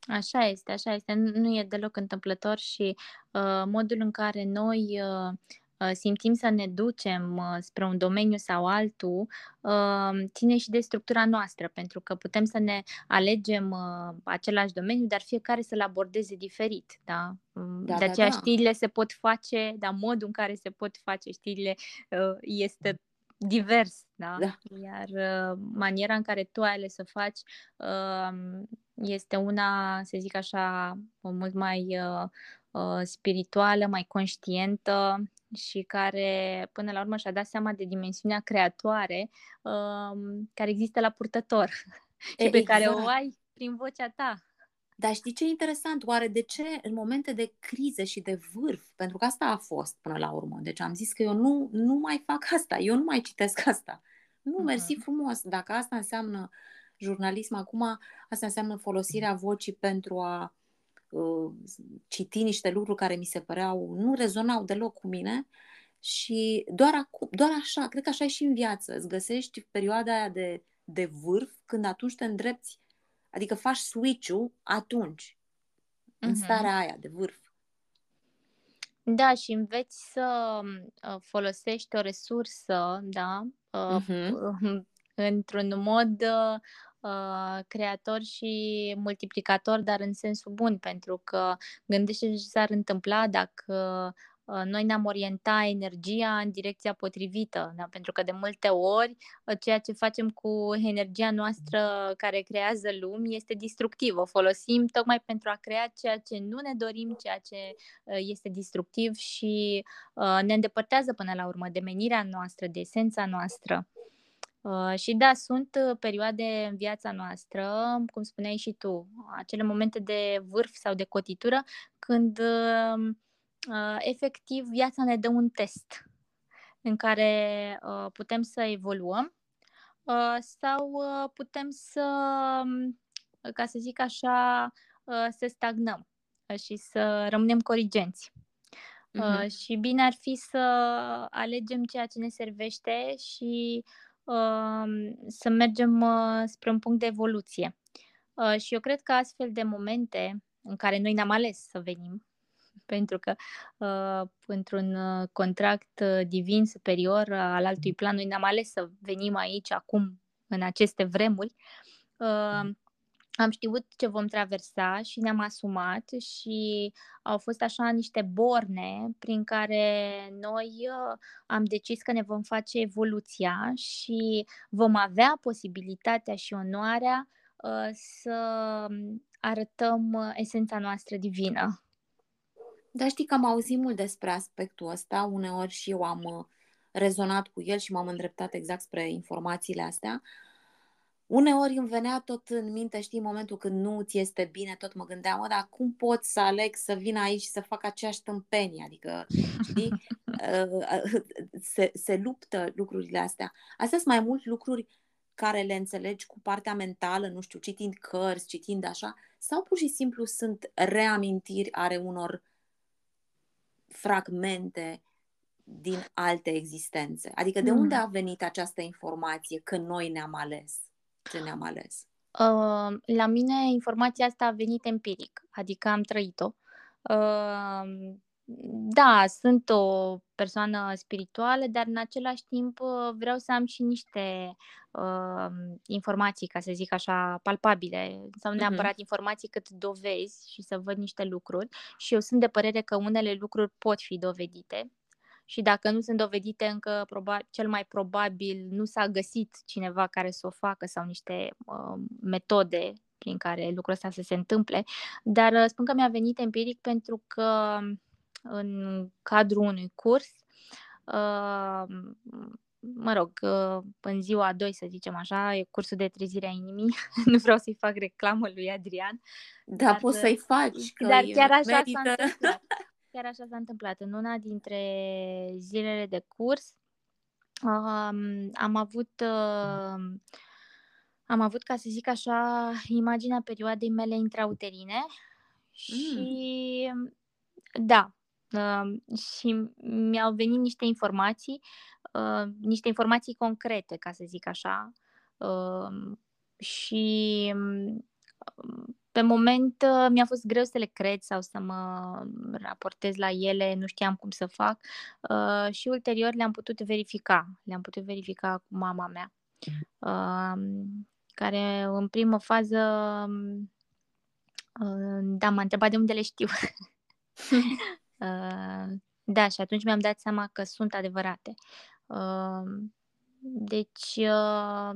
Așa este, așa este. Nu e deloc întâmplător și uh, modul în care noi uh, Uh, simțim să ne ducem uh, spre un domeniu sau altul, uh, ține și de structura noastră, pentru că putem să ne alegem același domeniu, dar fiecare să-l abordeze diferit. Da? Mm, da de aceea da, da. știrile se pot face, dar modul în care se pot face știrile este divers, da? da. Iar maniera în care tu ai ales să faci este una, să zic așa, mult mai spirituală, mai conștientă și care până la urmă și-a dat seama de dimensiunea creatoare um, care există la purtător e, și pe exact. care o exact. ai prin vocea ta. Dar știi ce e interesant? Oare de ce în momente de crize și de vârf, pentru că asta a fost până la urmă, deci am zis că eu nu, nu mai fac asta, eu nu mai citesc asta. Nu, uh-huh. mersi frumos. Dacă asta înseamnă jurnalism acum, asta înseamnă folosirea vocii pentru a Uh, citi niște lucruri care mi se păreau, nu rezonau deloc cu mine și doar, acu, doar așa, cred că așa e și în viață, îți găsești perioada aia de, de vârf când atunci te îndrepți, adică faci switch-ul atunci, uh-huh. în mhm. starea aia de vârf. Da, și înveți să uh, folosești o resursă, da, uh-huh. într-un mod uh, creator și multiplicator, dar în sensul bun, pentru că gândește ce s-ar întâmpla dacă uh, noi ne-am orientat energia în direcția potrivită, da? pentru că de multe ori uh, ceea ce facem cu energia noastră care creează lumi este distructiv. O folosim tocmai pentru a crea ceea ce nu ne dorim, ceea ce este distructiv și ne îndepărtează până la urmă de menirea noastră, de esența noastră. Uh, și da, sunt uh, perioade în viața noastră, cum spuneai și tu, acele momente de vârf sau de cotitură, când uh, uh, efectiv viața ne dă un test în care uh, putem să evoluăm uh, sau uh, putem să, um, ca să zic așa, uh, să stagnăm și să rămânem corigenți. Uh-huh. Uh, și bine ar fi să alegem ceea ce ne servește și uh, să mergem uh, spre un punct de evoluție. Uh, și eu cred că astfel de momente în care noi ne-am ales să venim, pentru că uh, într-un contract divin superior al altui plan, noi ne-am ales să venim aici acum, în aceste vremuri, am știut ce vom traversa și ne-am asumat și au fost așa niște borne prin care noi uh, am decis că ne vom face evoluția și vom avea posibilitatea și onoarea uh, să arătăm uh, esența noastră divină. Da, știi că am auzit mult despre aspectul ăsta, uneori și eu am rezonat cu el și m-am îndreptat exact spre informațiile astea. Uh, Uneori îmi venea tot în minte, știi, în momentul când nu ți este bine, tot mă gândeam, mă, dar cum pot să aleg să vin aici și să fac aceeași tâmpenie? Adică, știi, se, se luptă lucrurile astea. Astea sunt mai mult lucruri care le înțelegi cu partea mentală, nu știu, citind cărți, citind așa, sau pur și simplu sunt reamintiri are unor fragmente din alte existențe? Adică de unde hmm. a venit această informație că noi ne-am ales? Ce ne-am ales? Uh, la mine informația asta a venit empiric, adică am trăit-o. Uh, da, sunt o persoană spirituală, dar în același timp uh, vreau să am și niște uh, informații, ca să zic așa, palpabile, sau mhm. neapărat uh-huh. informații cât dovezi și să văd niște lucruri. Și eu sunt de părere că unele lucruri pot fi dovedite și dacă nu sunt dovedite încă, probabil, cel mai probabil nu s-a găsit cineva care să o facă sau niște uh, metode prin care lucrul ăsta să se întâmple, dar uh, spun că mi-a venit empiric pentru că în cadrul unui curs, uh, mă rog, uh, în ziua 2, să zicem așa, e cursul de trezire a inimii, nu vreau să-i fac reclamă lui Adrian. Da, dar, poți să-i faci, că Dar chiar așa merită. s-a întâmplat. Chiar așa s-a întâmplat. În una dintre zilele de curs um, am avut, uh, am avut, ca să zic așa, imaginea perioadei mele intrauterine și mm. da, uh, și mi-au venit niște informații, uh, niște informații concrete, ca să zic așa, uh, și pe moment uh, mi-a fost greu să le cred sau să mă raportez la ele, nu știam cum să fac uh, și ulterior le-am putut verifica, le-am putut verifica cu mama mea, uh, care în primă fază, uh, da, m-a întrebat de unde le știu. uh, da, și atunci mi-am dat seama că sunt adevărate. Uh, deci, uh,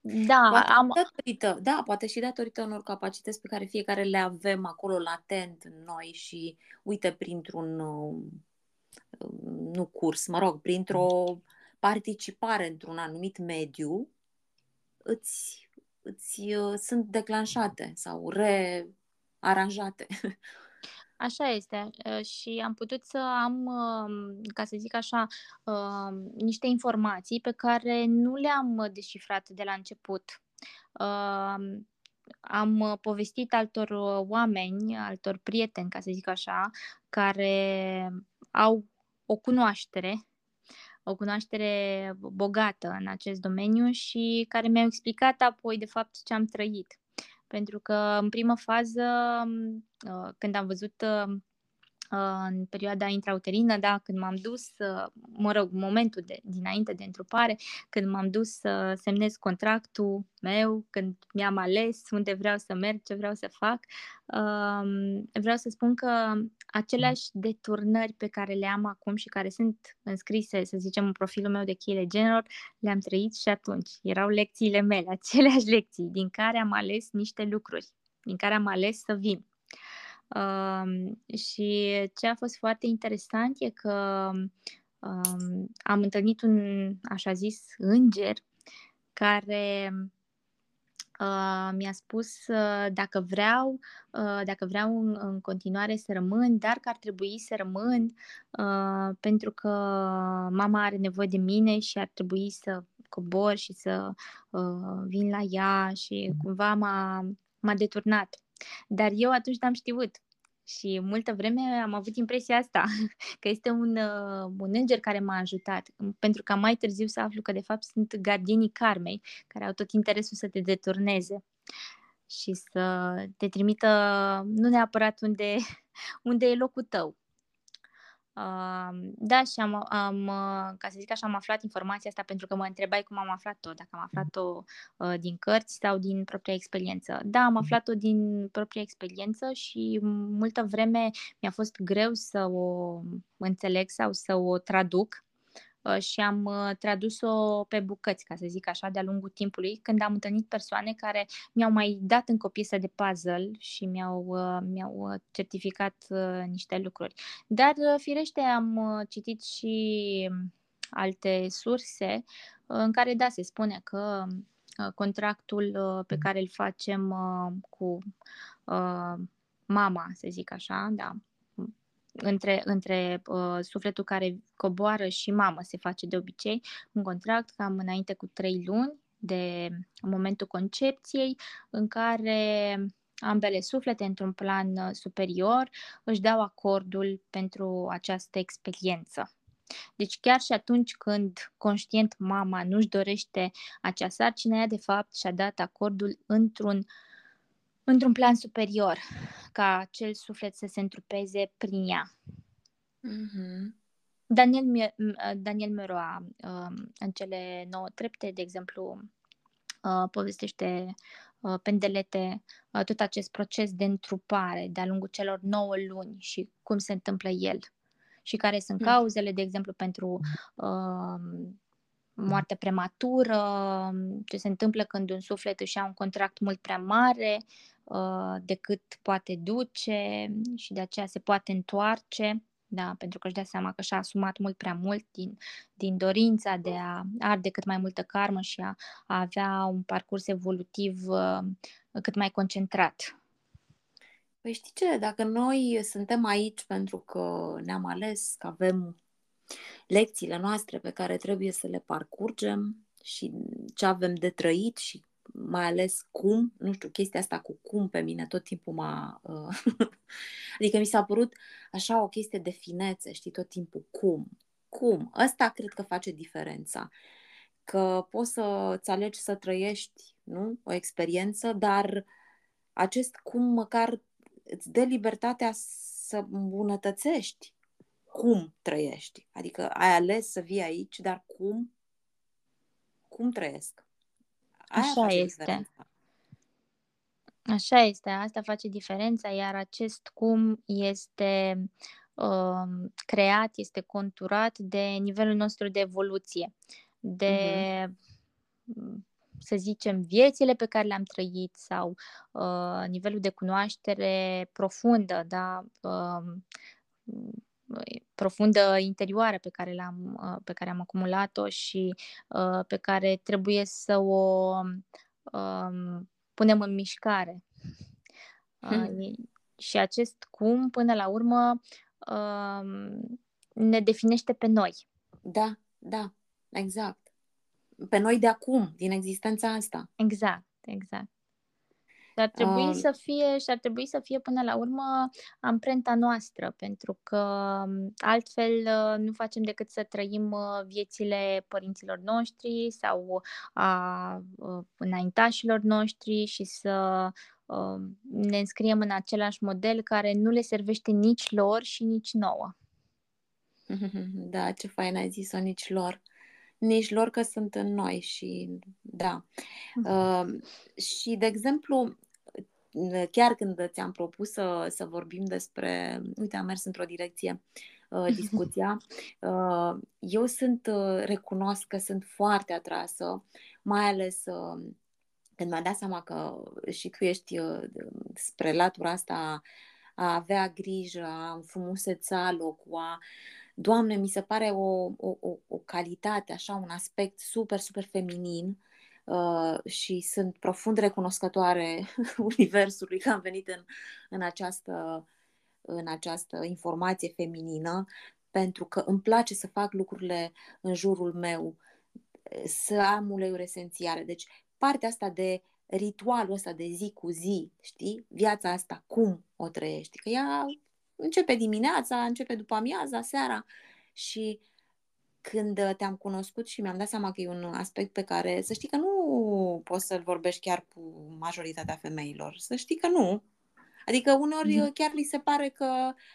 da, poate am... Datorită, da, poate și datorită unor capacități pe care fiecare le avem acolo latent în noi și, uite, printr-un, uh, nu curs, mă rog, printr-o participare într-un anumit mediu, îți, îți uh, sunt declanșate sau rearanjate. Așa este uh, și am putut să am, um, ca să zic așa, um, niște informații pe care nu le-am descifrat de la început. Um, am povestit altor oameni, altor prieteni, ca să zic așa, care au o cunoaștere, o cunoaștere bogată în acest domeniu și care mi-au explicat apoi, de fapt, ce am trăit. Pentru că în primă fază, uh, când am văzut uh, în perioada intrauterină, da, când m-am dus, mă rog, momentul de, dinainte de întrupare, când m-am dus să semnez contractul meu, când mi-am ales unde vreau să merg, ce vreau să fac, vreau să spun că aceleași deturnări pe care le am acum și care sunt înscrise, să zicem, în profilul meu de cheile general, le-am trăit și atunci. Erau lecțiile mele, aceleași lecții, din care am ales niște lucruri, din care am ales să vin. Um, și ce a fost foarte interesant e că um, am întâlnit un, așa zis, înger care uh, mi-a spus uh, dacă vreau, uh, dacă vreau în, în continuare să rămân, dar că ar trebui să rămân uh, pentru că mama are nevoie de mine și ar trebui să cobor și să uh, vin la ea și cumva m-a, m-a deturnat. Dar eu atunci n-am știut. Și multă vreme am avut impresia asta, că este un, uh, un înger care m-a ajutat, pentru că mai târziu să aflu că de fapt sunt gardienii karmei, care au tot interesul să te deturneze și să te trimită nu neapărat unde, unde e locul tău, da, și am, am, ca să zic așa, am aflat informația asta pentru că mă întrebai cum am aflat-o, dacă am aflat-o uh, din cărți sau din propria experiență. Da, am mhm. aflat-o din propria experiență și multă vreme mi-a fost greu să o înțeleg sau să o traduc Uh, și am uh, tradus-o pe bucăți, ca să zic așa, de-a lungul timpului, când am întâlnit persoane care mi-au mai dat încă o piesă de puzzle și mi-au, uh, mi-au certificat niște lucruri. Dar, firește, am citit și alte surse în care, da, se spune că contractul pe care îl facem cu mama, să zic așa, da, între, între uh, sufletul care coboară și mamă se face de obicei un contract cam înainte cu trei luni de momentul concepției în care ambele suflete într-un plan uh, superior își dau acordul pentru această experiență. Deci chiar și atunci când conștient mama nu-și dorește acea sarcină, ea de fapt și-a dat acordul într-un uh, într-un plan superior, ca acel suflet să se întrupeze prin ea. Mm-hmm. Daniel, Daniel Meroa, um, în cele nouă trepte, de exemplu, uh, povestește uh, pendelete uh, tot acest proces de întrupare de-a lungul celor nouă luni și cum se întâmplă el și care sunt mm. cauzele, de exemplu, pentru uh, moarte prematură, ce se întâmplă când un suflet își ia un contract mult prea mare uh, decât poate duce și de aceea se poate întoarce, da, pentru că își dea seama că și-a asumat mult prea mult din, din dorința de a arde cât mai multă karmă și a, a avea un parcurs evolutiv uh, cât mai concentrat. Păi știi ce, dacă noi suntem aici pentru că ne-am ales că avem lecțiile noastre pe care trebuie să le parcurgem și ce avem de trăit și mai ales cum, nu știu, chestia asta cu cum pe mine tot timpul m-a... Uh, adică mi s-a părut așa o chestie de finețe, știi, tot timpul cum, cum. Ăsta cred că face diferența. Că poți să-ți alegi să trăiești, nu? O experiență, dar acest cum măcar îți dă libertatea să îmbunătățești cum trăiești. Adică ai ales să vii aici, dar cum? Cum trăiesc? Aia Așa este. Diferența. Așa este, asta face diferența, iar acest cum este uh, creat, este conturat de nivelul nostru de evoluție, de, uh-huh. să zicem, viețile pe care le-am trăit sau uh, nivelul de cunoaștere profundă, da, uh, profundă interioară pe care, l-am, uh, pe care am acumulat-o și uh, pe care trebuie să o um, punem în mișcare. Hmm. Și acest cum, până la urmă, um, ne definește pe noi. Da, da, exact. Pe noi de acum, din existența asta. Exact, exact. Și ar trebui uh, să fie și ar trebui să fie până la urmă amprenta noastră, pentru că um, altfel uh, nu facem decât să trăim uh, viețile părinților noștri sau a uh, înaintașilor noștri și să uh, ne înscriem în același model care nu le servește nici lor și nici nouă. Da, ce fain ai zis-o, nici lor. Nici lor că sunt în noi și da. Uh, și, de exemplu, chiar când ți-am propus să, să vorbim despre, uite, am mers într-o direcție uh, discuția, uh, eu sunt, uh, recunosc că sunt foarte atrasă, mai ales uh, când mi-am dat seama că și tu ești uh, spre latura asta a avea grijă, a înfrumuseța locul, a Doamne, mi se pare o, o, o, o calitate, așa, un aspect super, super feminin. uh, și sunt profund recunoscătoare Universului că am venit în, în, această, în această informație feminină pentru că îmi place să fac lucrurile în jurul meu, să am uleiuri esențiale. Deci partea asta de ritualul ăsta de zi cu zi, știi? Viața asta, cum o trăiești? Că ea începe dimineața, începe după amiaza, seara și când te-am cunoscut și mi-am dat seama că e un aspect pe care să știi că nu poți să-l vorbești chiar cu majoritatea femeilor. Să știi că nu. Adică uneori mm. chiar li se pare că,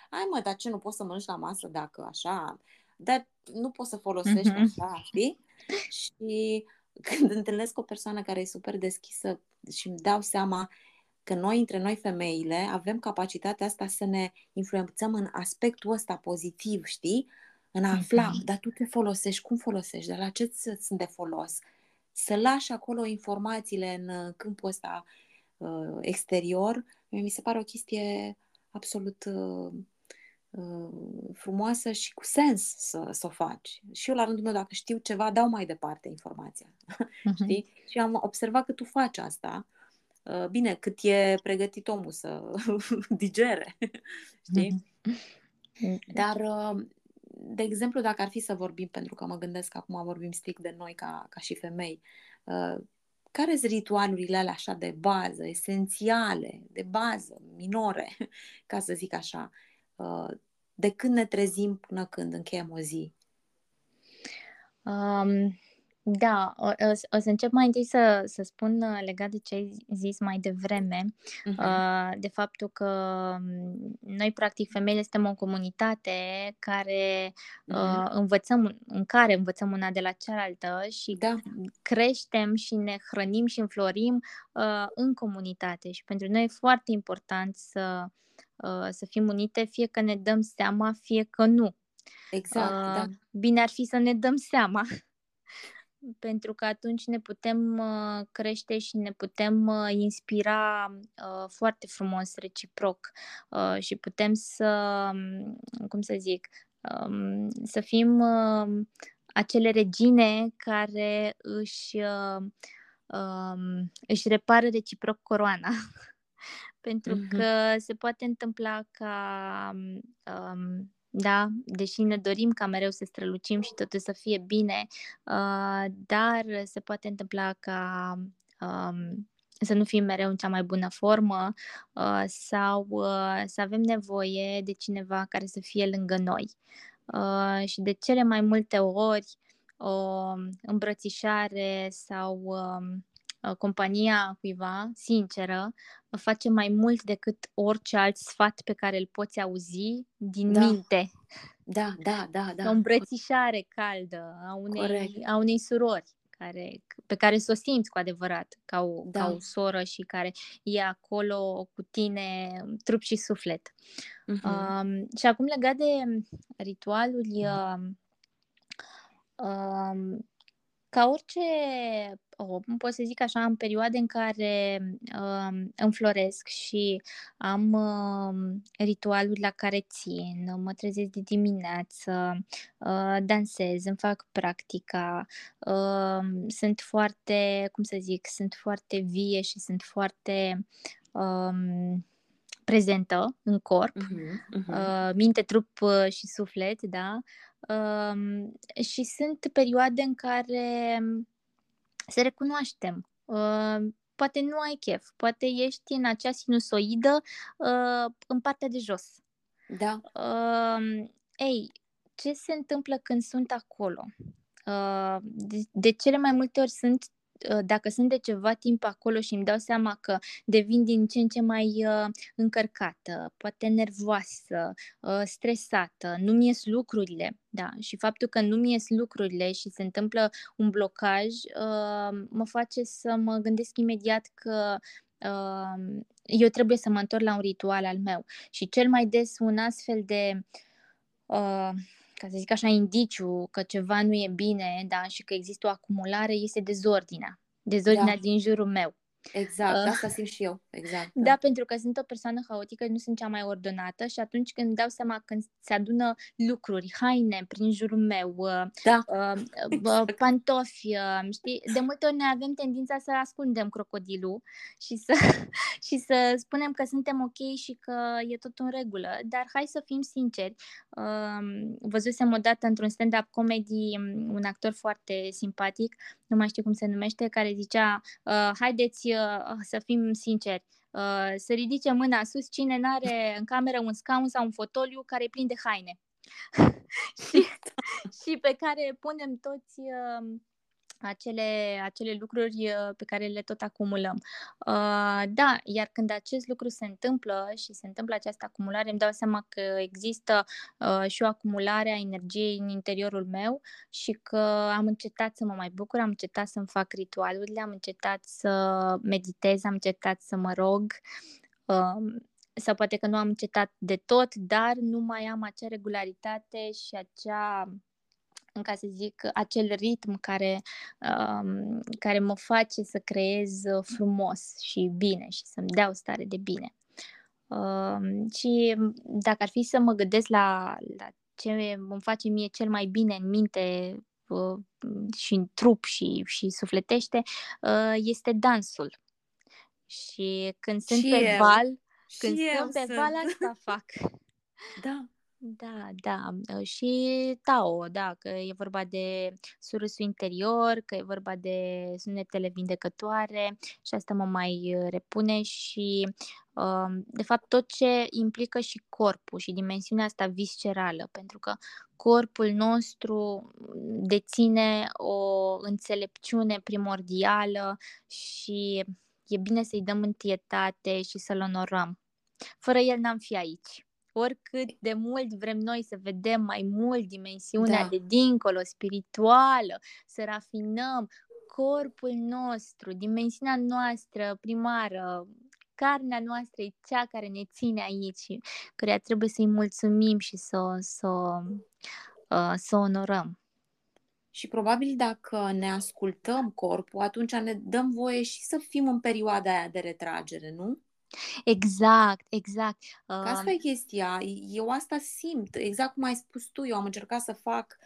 ai mă, dar ce, nu poți să mănânci la masă dacă așa? Dar nu poți să folosești mm-hmm. așa, știi? Și când întâlnesc o persoană care e super deschisă și îmi dau seama că noi, între noi femeile, avem capacitatea asta să ne influențăm în aspectul ăsta pozitiv, știi? În a afla, mm-hmm. dar tu te folosești, cum folosești, dar la ce sunt de folos? Să lași acolo informațiile în uh, câmpul ăsta uh, exterior, mi se pare o chestie absolut uh, uh, frumoasă și cu sens să, să o faci. Și eu, la rândul meu, dacă știu ceva, dau mai departe informația. Mm-hmm. Știi? Și am observat că tu faci asta Uh, bine, cât e pregătit omul să digere, știi? Mm-hmm. Dar, uh, de exemplu, dacă ar fi să vorbim, pentru că mă gândesc că acum vorbim strict de noi ca, ca și femei, uh, care sunt ritualurile alea așa de bază, esențiale, de bază, minore, ca să zic așa, de când ne trezim până când încheiem o zi? Um, da, o, o, o să încep mai întâi să, să spun uh, legat de ce ai zis mai devreme, uh-huh. uh, de faptul că mm, noi, practic, femeile suntem o comunitate care uh, uh-huh. învățăm, în care învățăm una de la cealaltă și da. creștem și ne hrănim și înflorim uh, în comunitate. Și pentru noi e foarte important să, uh, să fim unite, fie că ne dăm seama, fie că nu. Exact, uh, da. Bine ar fi să ne dăm seama pentru că atunci ne putem uh, crește și ne putem uh, inspira uh, foarte frumos reciproc și putem să, um, cum să zic, um, să fim acele regine care își, um, își repară reciproc coroana. pentru mm-hmm. că se poate întâmpla ca da, deși ne dorim ca mereu să strălucim și totul să fie bine, uh, dar se poate întâmpla ca um, să nu fim mereu în cea mai bună formă uh, sau uh, să avem nevoie de cineva care să fie lângă noi. Uh, și de cele mai multe ori o îmbrățișare sau uh, Uh, compania cuiva, sinceră, face mai mult decât orice alt sfat pe care îl poți auzi din da. minte. Da, da, da, da. O îmbrățișare caldă a unei, a unei surori care, pe care să o simți cu adevărat ca o, da. ca o soră și care e acolo cu tine trup și suflet. Uh-huh. Um, și acum legat de ritualuri, uh, uh, ca orice om, pot să zic așa, în perioade în care uh, înfloresc și am uh, ritualuri la care țin, mă trezesc de dimineață, uh, dansez, îmi fac practica, uh, sunt foarte, cum să zic, sunt foarte vie și sunt foarte uh, prezentă în corp, uh-huh, uh-huh. Uh, minte, trup uh, și suflet, da? Uh, și sunt perioade în care să recunoaștem. Uh, poate nu ai chef, poate ești în acea sinusoidă uh, în partea de jos. Da. Uh, ei, ce se întâmplă când sunt acolo? Uh, de, de cele mai multe ori sunt uh, dacă sunt de ceva timp acolo și îmi dau seama că devin din ce în ce mai uh, încărcată, poate nervoasă, uh, stresată, nu-mi ies lucrurile, da, și faptul că nu-mi ies lucrurile și se întâmplă un blocaj, uh, mă face să mă gândesc imediat că uh, eu trebuie să mă întorc la un ritual al meu. Și cel mai des un astfel de uh, ca să zic așa, indiciu că ceva nu e bine, da, și că există o acumulare, este dezordinea. Dezordinea da. din jurul meu. Exact, uh, asta simt și eu. Exact. Da. da, pentru că sunt o persoană haotică, nu sunt cea mai ordonată și atunci când îmi dau seama când se adună lucruri, haine prin jurul meu, uh, da. uh, uh, pantofi, uh, știi, de multe ori ne avem tendința să ascundem crocodilul și să, și să spunem că suntem ok și că e tot în regulă, dar hai să fim sinceri. Uh, văzusem odată într-un stand-up comedy un actor foarte simpatic, nu mai știu cum se numește, care zicea, uh, haideți uh, să fim sinceri, uh, să ridice mâna sus cine n-are în cameră un scaun sau un fotoliu care e plin de haine. și, și pe care punem toți uh, acele, acele lucruri uh, pe care le tot acumulăm. Uh, da, iar când acest lucru se întâmplă și se întâmplă această acumulare, îmi dau seama că există uh, și o acumulare a energiei în interiorul meu și că am încetat să mă mai bucur, am încetat să-mi fac ritualurile, am încetat să meditez, am încetat să mă rog. Uh, sau poate că nu am încetat de tot, dar nu mai am acea regularitate și acea ca să zic, acel ritm care, um, care mă face să creez frumos și bine și să-mi dea o stare de bine. Um, și dacă ar fi să mă gândesc la, la ce îmi face mie cel mai bine în minte uh, și în trup și, și sufletește, uh, este dansul. Și când sunt și pe eu. val, când și sunt pe sunt. val, asta fac. Da. Da, da. Ă, și Tao, da, că e vorba de surâsul interior, că e vorba de sunetele vindecătoare și asta mă mai ă, repune și ă, de fapt tot ce implică și corpul și dimensiunea asta viscerală, pentru că corpul nostru deține o înțelepciune primordială și e bine să-i dăm întietate și să-l onorăm. Fără el n-am fi aici oricât de mult vrem noi să vedem mai mult dimensiunea da. de dincolo, spirituală, să rafinăm corpul nostru, dimensiunea noastră primară, carnea noastră e cea care ne ține aici și care trebuie să-i mulțumim și să, să, uh, să onorăm. Și probabil dacă ne ascultăm corpul, atunci ne dăm voie și să fim în perioada aia de retragere, nu? Exact, exact. Ca asta e chestia. Eu asta simt, exact cum ai spus tu. Eu am încercat să fac,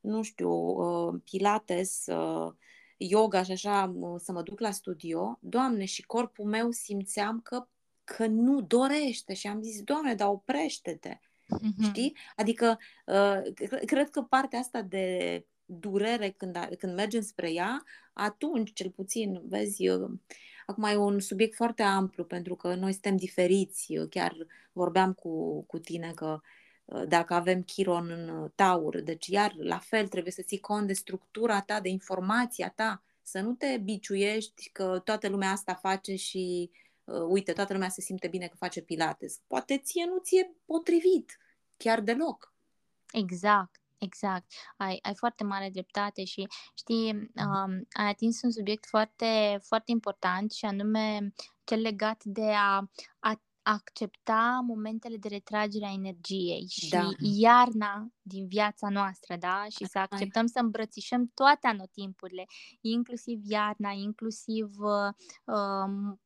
nu știu, uh, pilates, uh, yoga și așa, să mă duc la studio. Doamne, și corpul meu simțeam că, că nu dorește și am zis, Doamne, dar oprește-te. Mm-hmm. Știi? Adică, uh, cred că partea asta de durere când, când mergem spre ea, atunci, cel puțin, vezi, Acum e un subiect foarte amplu pentru că noi suntem diferiți. Eu chiar vorbeam cu, cu tine că uh, dacă avem chiron în taur, deci iar la fel trebuie să ții cont de structura ta, de informația ta, să nu te biciuiești că toată lumea asta face și uh, uite, toată lumea se simte bine că face pilates. Poate ție nu ție potrivit, chiar deloc. Exact. Exact, ai, ai foarte mare dreptate și știi, um, ai atins un subiect foarte, foarte important și anume cel legat de a, a accepta momentele de retragere a energiei și da. iarna din viața noastră, da? Și să acceptăm să îmbrățișăm toate anotimpurile, inclusiv iarna, inclusiv uh, um,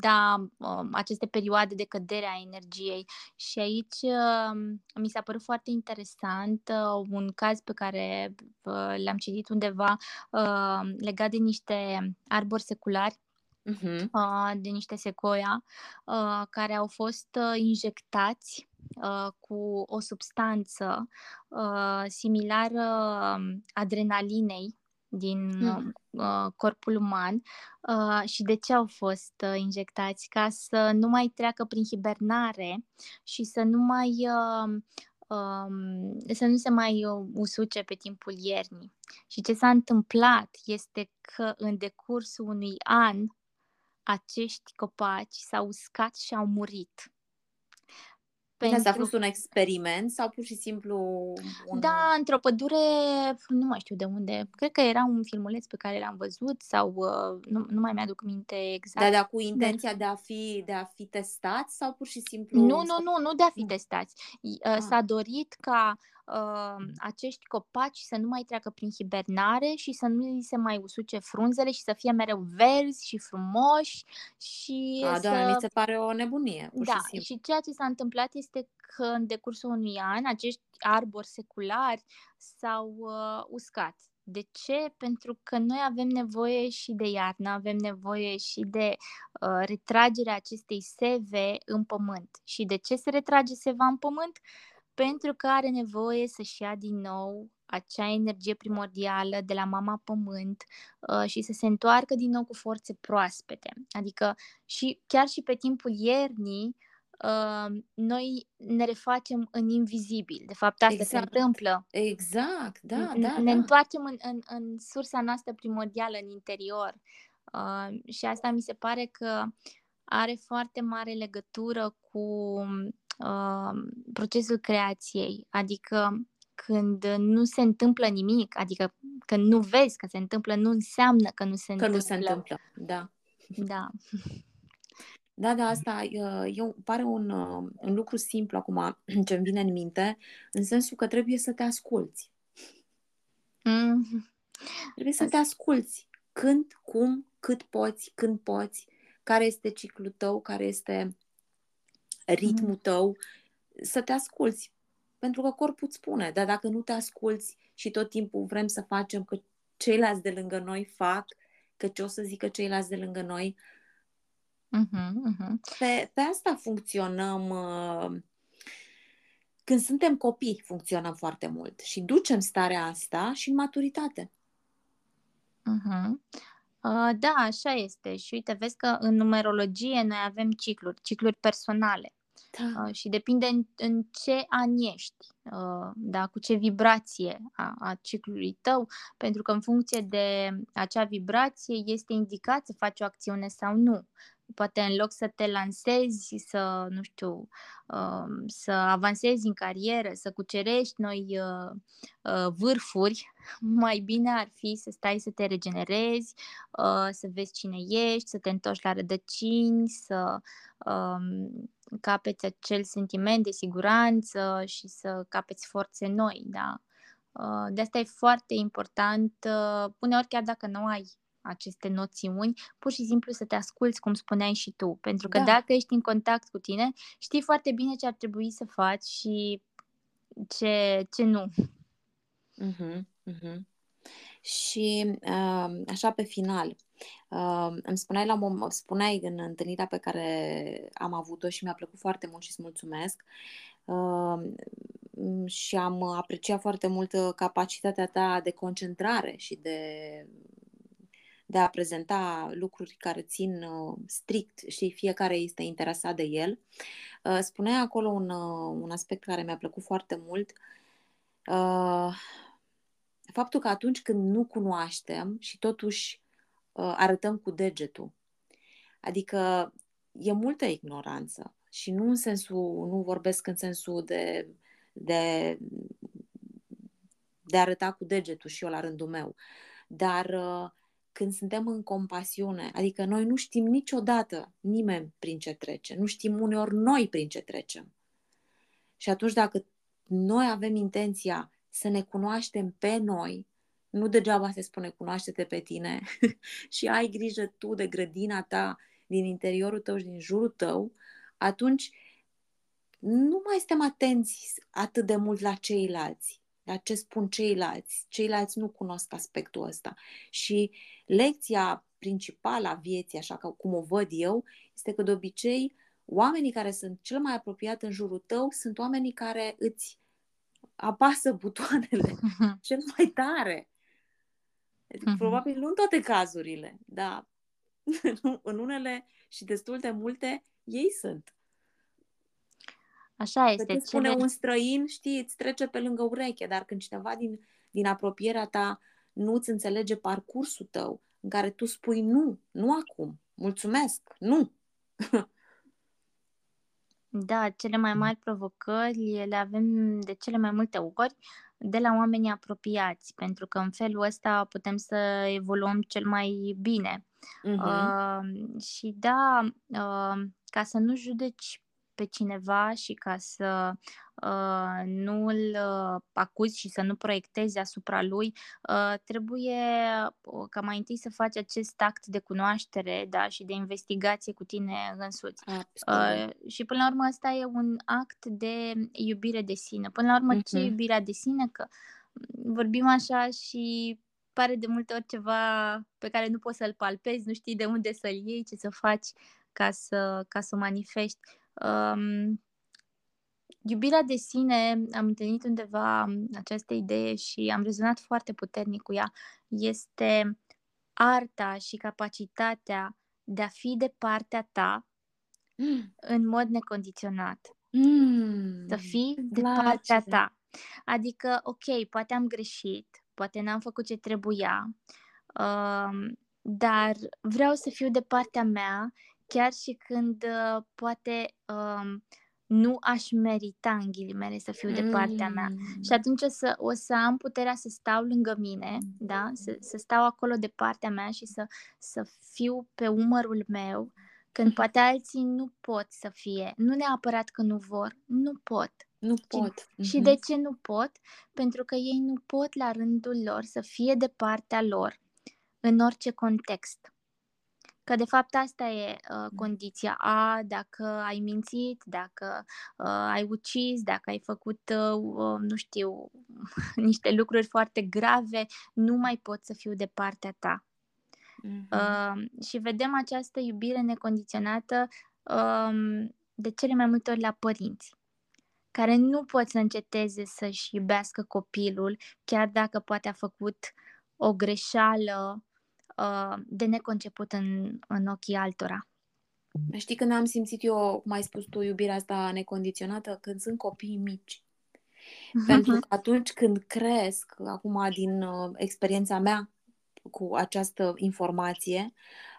da, um, aceste perioade de cădere a energiei. Și aici um, mi s-a părut foarte interesant uh, un caz pe care uh, l-am citit undeva uh, legat de niște arbori seculari uh-huh. de niște secoia care au fost injectați cu o substanță similară um, adrenalinei din mm. uh, corpul uman uh, și de ce au fost uh, injectați? Ca să nu mai treacă prin hibernare și să nu mai uh, um, să nu se mai usuce pe timpul iernii. Și ce s-a întâmplat este că în decursul unui an acești copaci s-au uscat și au murit. Pentru... Asta a fost un experiment sau pur și simplu un... Da, într-o pădure, nu mai știu de unde, cred că era un filmuleț pe care l-am văzut sau uh, nu, nu mai mi-aduc minte exact. Dar, dar cu intenția de a, fi, de a fi testați sau pur și simplu... Nu, nu, nu, nu de a fi testați. Uh, ah. S-a dorit ca uh, acești copaci să nu mai treacă prin hibernare și să nu li se mai usuce frunzele și să fie mereu verzi și frumoși și A, să... doamne, mi se pare o nebunie. Pur da, și, și ceea ce s-a întâmplat este că în decursul unui an acești arbori seculari s-au uh, uscat. De ce? Pentru că noi avem nevoie și de iarnă, avem nevoie și de uh, retragerea acestei seve în pământ. Și de ce se retrage seva în pământ? Pentru că are nevoie să-și ia din nou acea energie primordială de la mama pământ uh, și să se întoarcă din nou cu forțe proaspete. Adică și chiar și pe timpul iernii uh, noi ne refacem în invizibil. De fapt, asta exact. se întâmplă. Exact, da, da. Ne da. întoarcem în, în, în sursa noastră primordială, în interior. Uh, și asta mi se pare că are foarte mare legătură cu uh, procesul creației, adică când nu se întâmplă nimic, adică când nu vezi că se întâmplă, nu înseamnă că nu se că întâmplă. nu se întâmplă, da. Da. Da, da, asta eu, pare un, un lucru simplu acum ce îmi vine în minte, în sensul că trebuie să te asculți. Mm. Trebuie să te asculți. Când, cum, cât poți, când poți, care este ciclul tău, care este ritmul mm-hmm. tău, să te asculți. Pentru că corpul îți spune, dar dacă nu te asculți și tot timpul vrem să facem că ceilalți de lângă noi fac, că ce o să zică ceilalți de lângă noi, uh-huh, uh-huh. Pe, pe asta funcționăm. Uh, când suntem copii, funcționăm foarte mult și ducem starea asta și în maturitate. Uh-huh. Uh, da, așa este. Și uite, vezi că în numerologie noi avem cicluri, cicluri personale. Da. Uh, și depinde în, în ce an ești, uh, da, cu ce vibrație a, a ciclului tău, pentru că în funcție de acea vibrație este indicat să faci o acțiune sau nu poate în loc să te lansezi, să, nu știu, um, să avansezi în carieră, să cucerești noi uh, uh, vârfuri, mai bine ar fi să stai să te regenerezi, uh, să vezi cine ești, să te întorci la rădăcini, să um, capeți acel sentiment de siguranță și să capeți forțe noi, da? De asta e foarte important, uneori chiar dacă nu ai aceste noțiuni, pur și simplu să te asculți, cum spuneai și tu. Pentru că da. dacă ești în contact cu tine, știi foarte bine ce ar trebui să faci și ce, ce nu. Uh-huh, uh-huh. Și uh, așa pe final, uh, îmi spuneai, la mom- spuneai în întâlnirea pe care am avut-o și mi-a plăcut foarte mult și îți mulțumesc uh, și am apreciat foarte mult capacitatea ta de concentrare și de de a prezenta lucruri care țin uh, strict și fiecare este interesat de el. Uh, spunea acolo un, uh, un aspect care mi-a plăcut foarte mult. Uh, faptul că atunci când nu cunoaștem și totuși uh, arătăm cu degetul, adică e multă ignoranță și nu în sensul, nu vorbesc în sensul de, de, de a arăta cu degetul și eu la rândul meu, dar uh, când suntem în compasiune, adică noi nu știm niciodată nimeni prin ce trece, nu știm uneori noi prin ce trecem. Și atunci dacă noi avem intenția să ne cunoaștem pe noi, nu degeaba se spune cunoaște-te pe tine și ai grijă tu de grădina ta din interiorul tău și din jurul tău, atunci nu mai suntem atenți atât de mult la ceilalți, la ce spun ceilalți. Ceilalți nu cunosc aspectul ăsta. Și lecția principală a vieții, așa cum o văd eu, este că de obicei oamenii care sunt cel mai apropiat în jurul tău sunt oamenii care îți apasă butoanele cel mai tare. Adică, probabil nu în toate cazurile, dar în unele și destul de multe ei sunt. Așa Că este. ce spune Cele... un străin, știi, îți trece pe lângă ureche, dar când cineva din, din apropierea ta nu îți înțelege parcursul tău, în care tu spui nu, nu acum, mulțumesc, nu. Da, cele mai mari provocări le avem de cele mai multe ori de la oamenii apropiați, pentru că în felul ăsta putem să evoluăm cel mai bine. Mhm. Uh, și da, uh, ca să nu judeci pe cineva și ca să uh, nu îl uh, acuzi și să nu proiectezi asupra lui, uh, trebuie uh, ca mai întâi să faci acest act de cunoaștere da, și de investigație cu tine însuți. Absolut. Uh, și până la urmă asta e un act de iubire de sine. Până la urmă, ce e Mhm. iubirea de sine? Că mm, vorbim așa și pare de multe ori ceva pe care nu poți să-l palpezi, nu știi de unde să-l iei, ce să faci ca să, ca să o manifesti. Um, iubirea de sine, am întâlnit undeva această idee și am rezonat foarte puternic cu ea, este arta și capacitatea de a fi de partea ta Mm. în mod necondiționat. Mm. Să fii Îmi de place. partea ta. Adică, ok, poate am greșit, poate n-am făcut ce trebuia, um, dar vreau să fiu de partea mea, chiar și când uh, poate um, nu aș merita, în ghilimele, să fiu de partea mea. Mm. Și atunci o să, o să am puterea să stau lângă mine, da? să, să stau acolo de partea mea și să, să fiu pe umărul meu, când poate alții nu pot să fie. Nu neapărat că nu vor, nu pot. Nu pot. Și Mhm. de ce nu pot? Pentru că ei nu pot la rândul lor să fie de partea lor în orice context. Că de fapt asta e uh, condiția A, dacă ai mințit, dacă uh, ai ucis, dacă ai făcut, uh, uh, nu știu, niște lucruri foarte grave, nu mai pot să fiu de partea ta. Mhm. Uh, și vedem această iubire necondiționată um, de cele mai multe ori la părinți, care nu pot să înceteze să-și iubească copilul, chiar dacă poate a făcut o greșeală uh, de neconceput în, în ochii altora. Știi când am simțit eu, cum ai spus tu, iubirea asta necondiționată? Când sunt copii mici. Pentru că atunci când cresc, acum din uh, experiența mea cu această informație,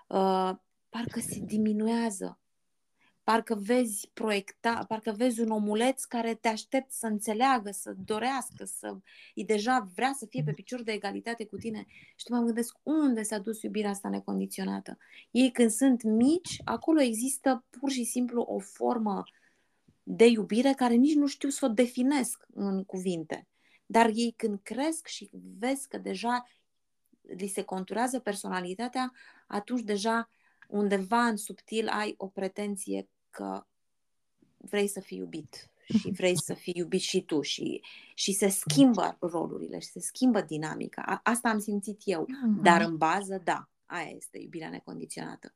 uh, parcă se diminuează. Parcă vezi proiecta, parcă vezi un omuleț care te aștept să înțeleagă, să dorească, să îi deja vrea să fie pe picior de egalitate cu tine. Și tu mă gândesc unde s-a dus iubirea asta necondiționată. Ei când sunt mici, acolo există pur și simplu o formă de iubire care nici nu știu să o definesc în cuvinte. Dar ei când cresc și vezi că deja li se conturează personalitatea, atunci deja undeva în subtil ai o pretenție că vrei să fii iubit și vrei să fii iubit și tu și, și se schimbă rolurile și se schimbă dinamica. A, asta am simțit eu. Mhm. Dar în bază, da, aia este iubirea necondiționată.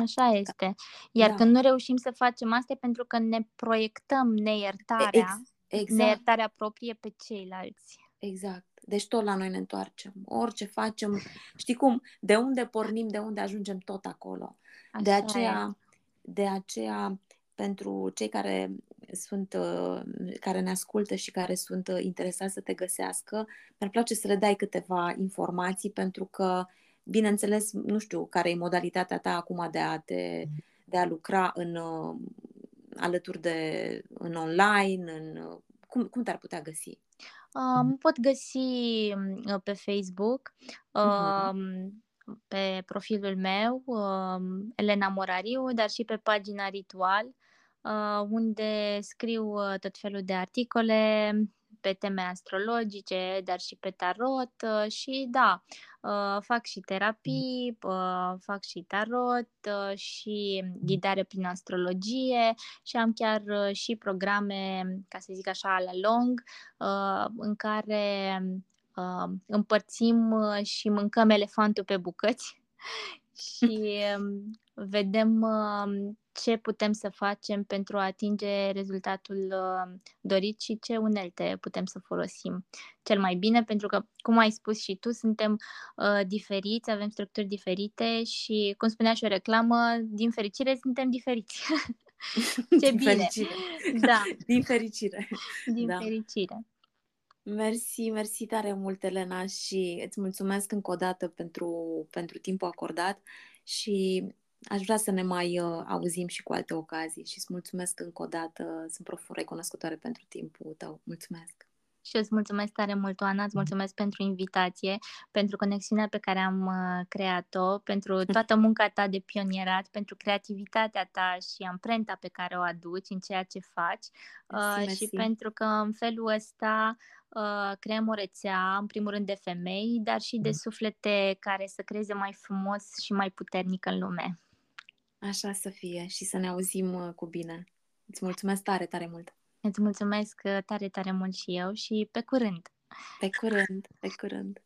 Așa este. Iar Da. când nu reușim să facem asta e pentru că ne proiectăm neiertarea, Ex- exact. neiertarea proprie pe ceilalți. Exact. Deci tot la noi ne întoarcem. Orice facem, știi cum, de unde pornim, de unde ajungem, tot acolo. De Așa aceea, de aceea, pentru cei care sunt, uh, care ne ascultă și care sunt uh, interesați să te găsească, mi-ar place să le dai câteva informații pentru că, bineînțeles, nu știu care e modalitatea ta acum de a te, de a lucra în uh, alături de în online, în uh, cum, cum te-ar putea găsi? Uh, mă pot găsi uh, pe Facebook, uh, pe profilul meu, uh, Elena Morariu, dar și pe pagina Ritual, uh, unde scriu uh, tot felul de articole pe teme astrologice, dar și pe tarot uh, și da, uh, fac și terapii, uh, fac și tarot uh, și ghidare prin astrologie și am chiar uh, și programe, ca să zic așa, la long, uh, în care uh, împărțim uh, și mâncăm elefantul pe bucăți și um, vedem uh, ce putem să facem pentru a atinge rezultatul uh, dorit și ce unelte putem să folosim cel mai bine, pentru că, cum ai spus și tu, suntem uh, diferiți, avem structuri diferite și, cum spunea și o reclamă, din fericire suntem diferiți. Ce Din bine! fericire. Da, Din fericire. din Da. fericire. Mersi, mersi tare mult, Elena, și îți mulțumesc încă o dată pentru, pentru timpul acordat și aș vrea să ne mai uh, auzim și cu alte ocazii și îți mulțumesc încă o dată, sunt profund recunoscătoare pentru timpul tău. Mulțumesc! Și eu îți mulțumesc tare mult, Oana, îți mulțumesc pentru invitație, pentru conexiunea pe care am uh, creat-o, pentru toată munca ta de pionierat, pentru creativitatea ta și amprenta pe care o aduci în ceea ce faci Mersi, uh, mersi. și pentru că în felul ăsta uh, creăm o rețea, în primul rând de femei, dar și de suflete care să creeze mai frumos și mai puternic în lume. Așa să fie și să ne auzim uh, cu bine. Îți mulțumesc tare, tare mult! Îți mulțumesc uh, tare, tare mult și eu și pe curând! Pe curând, pe curând!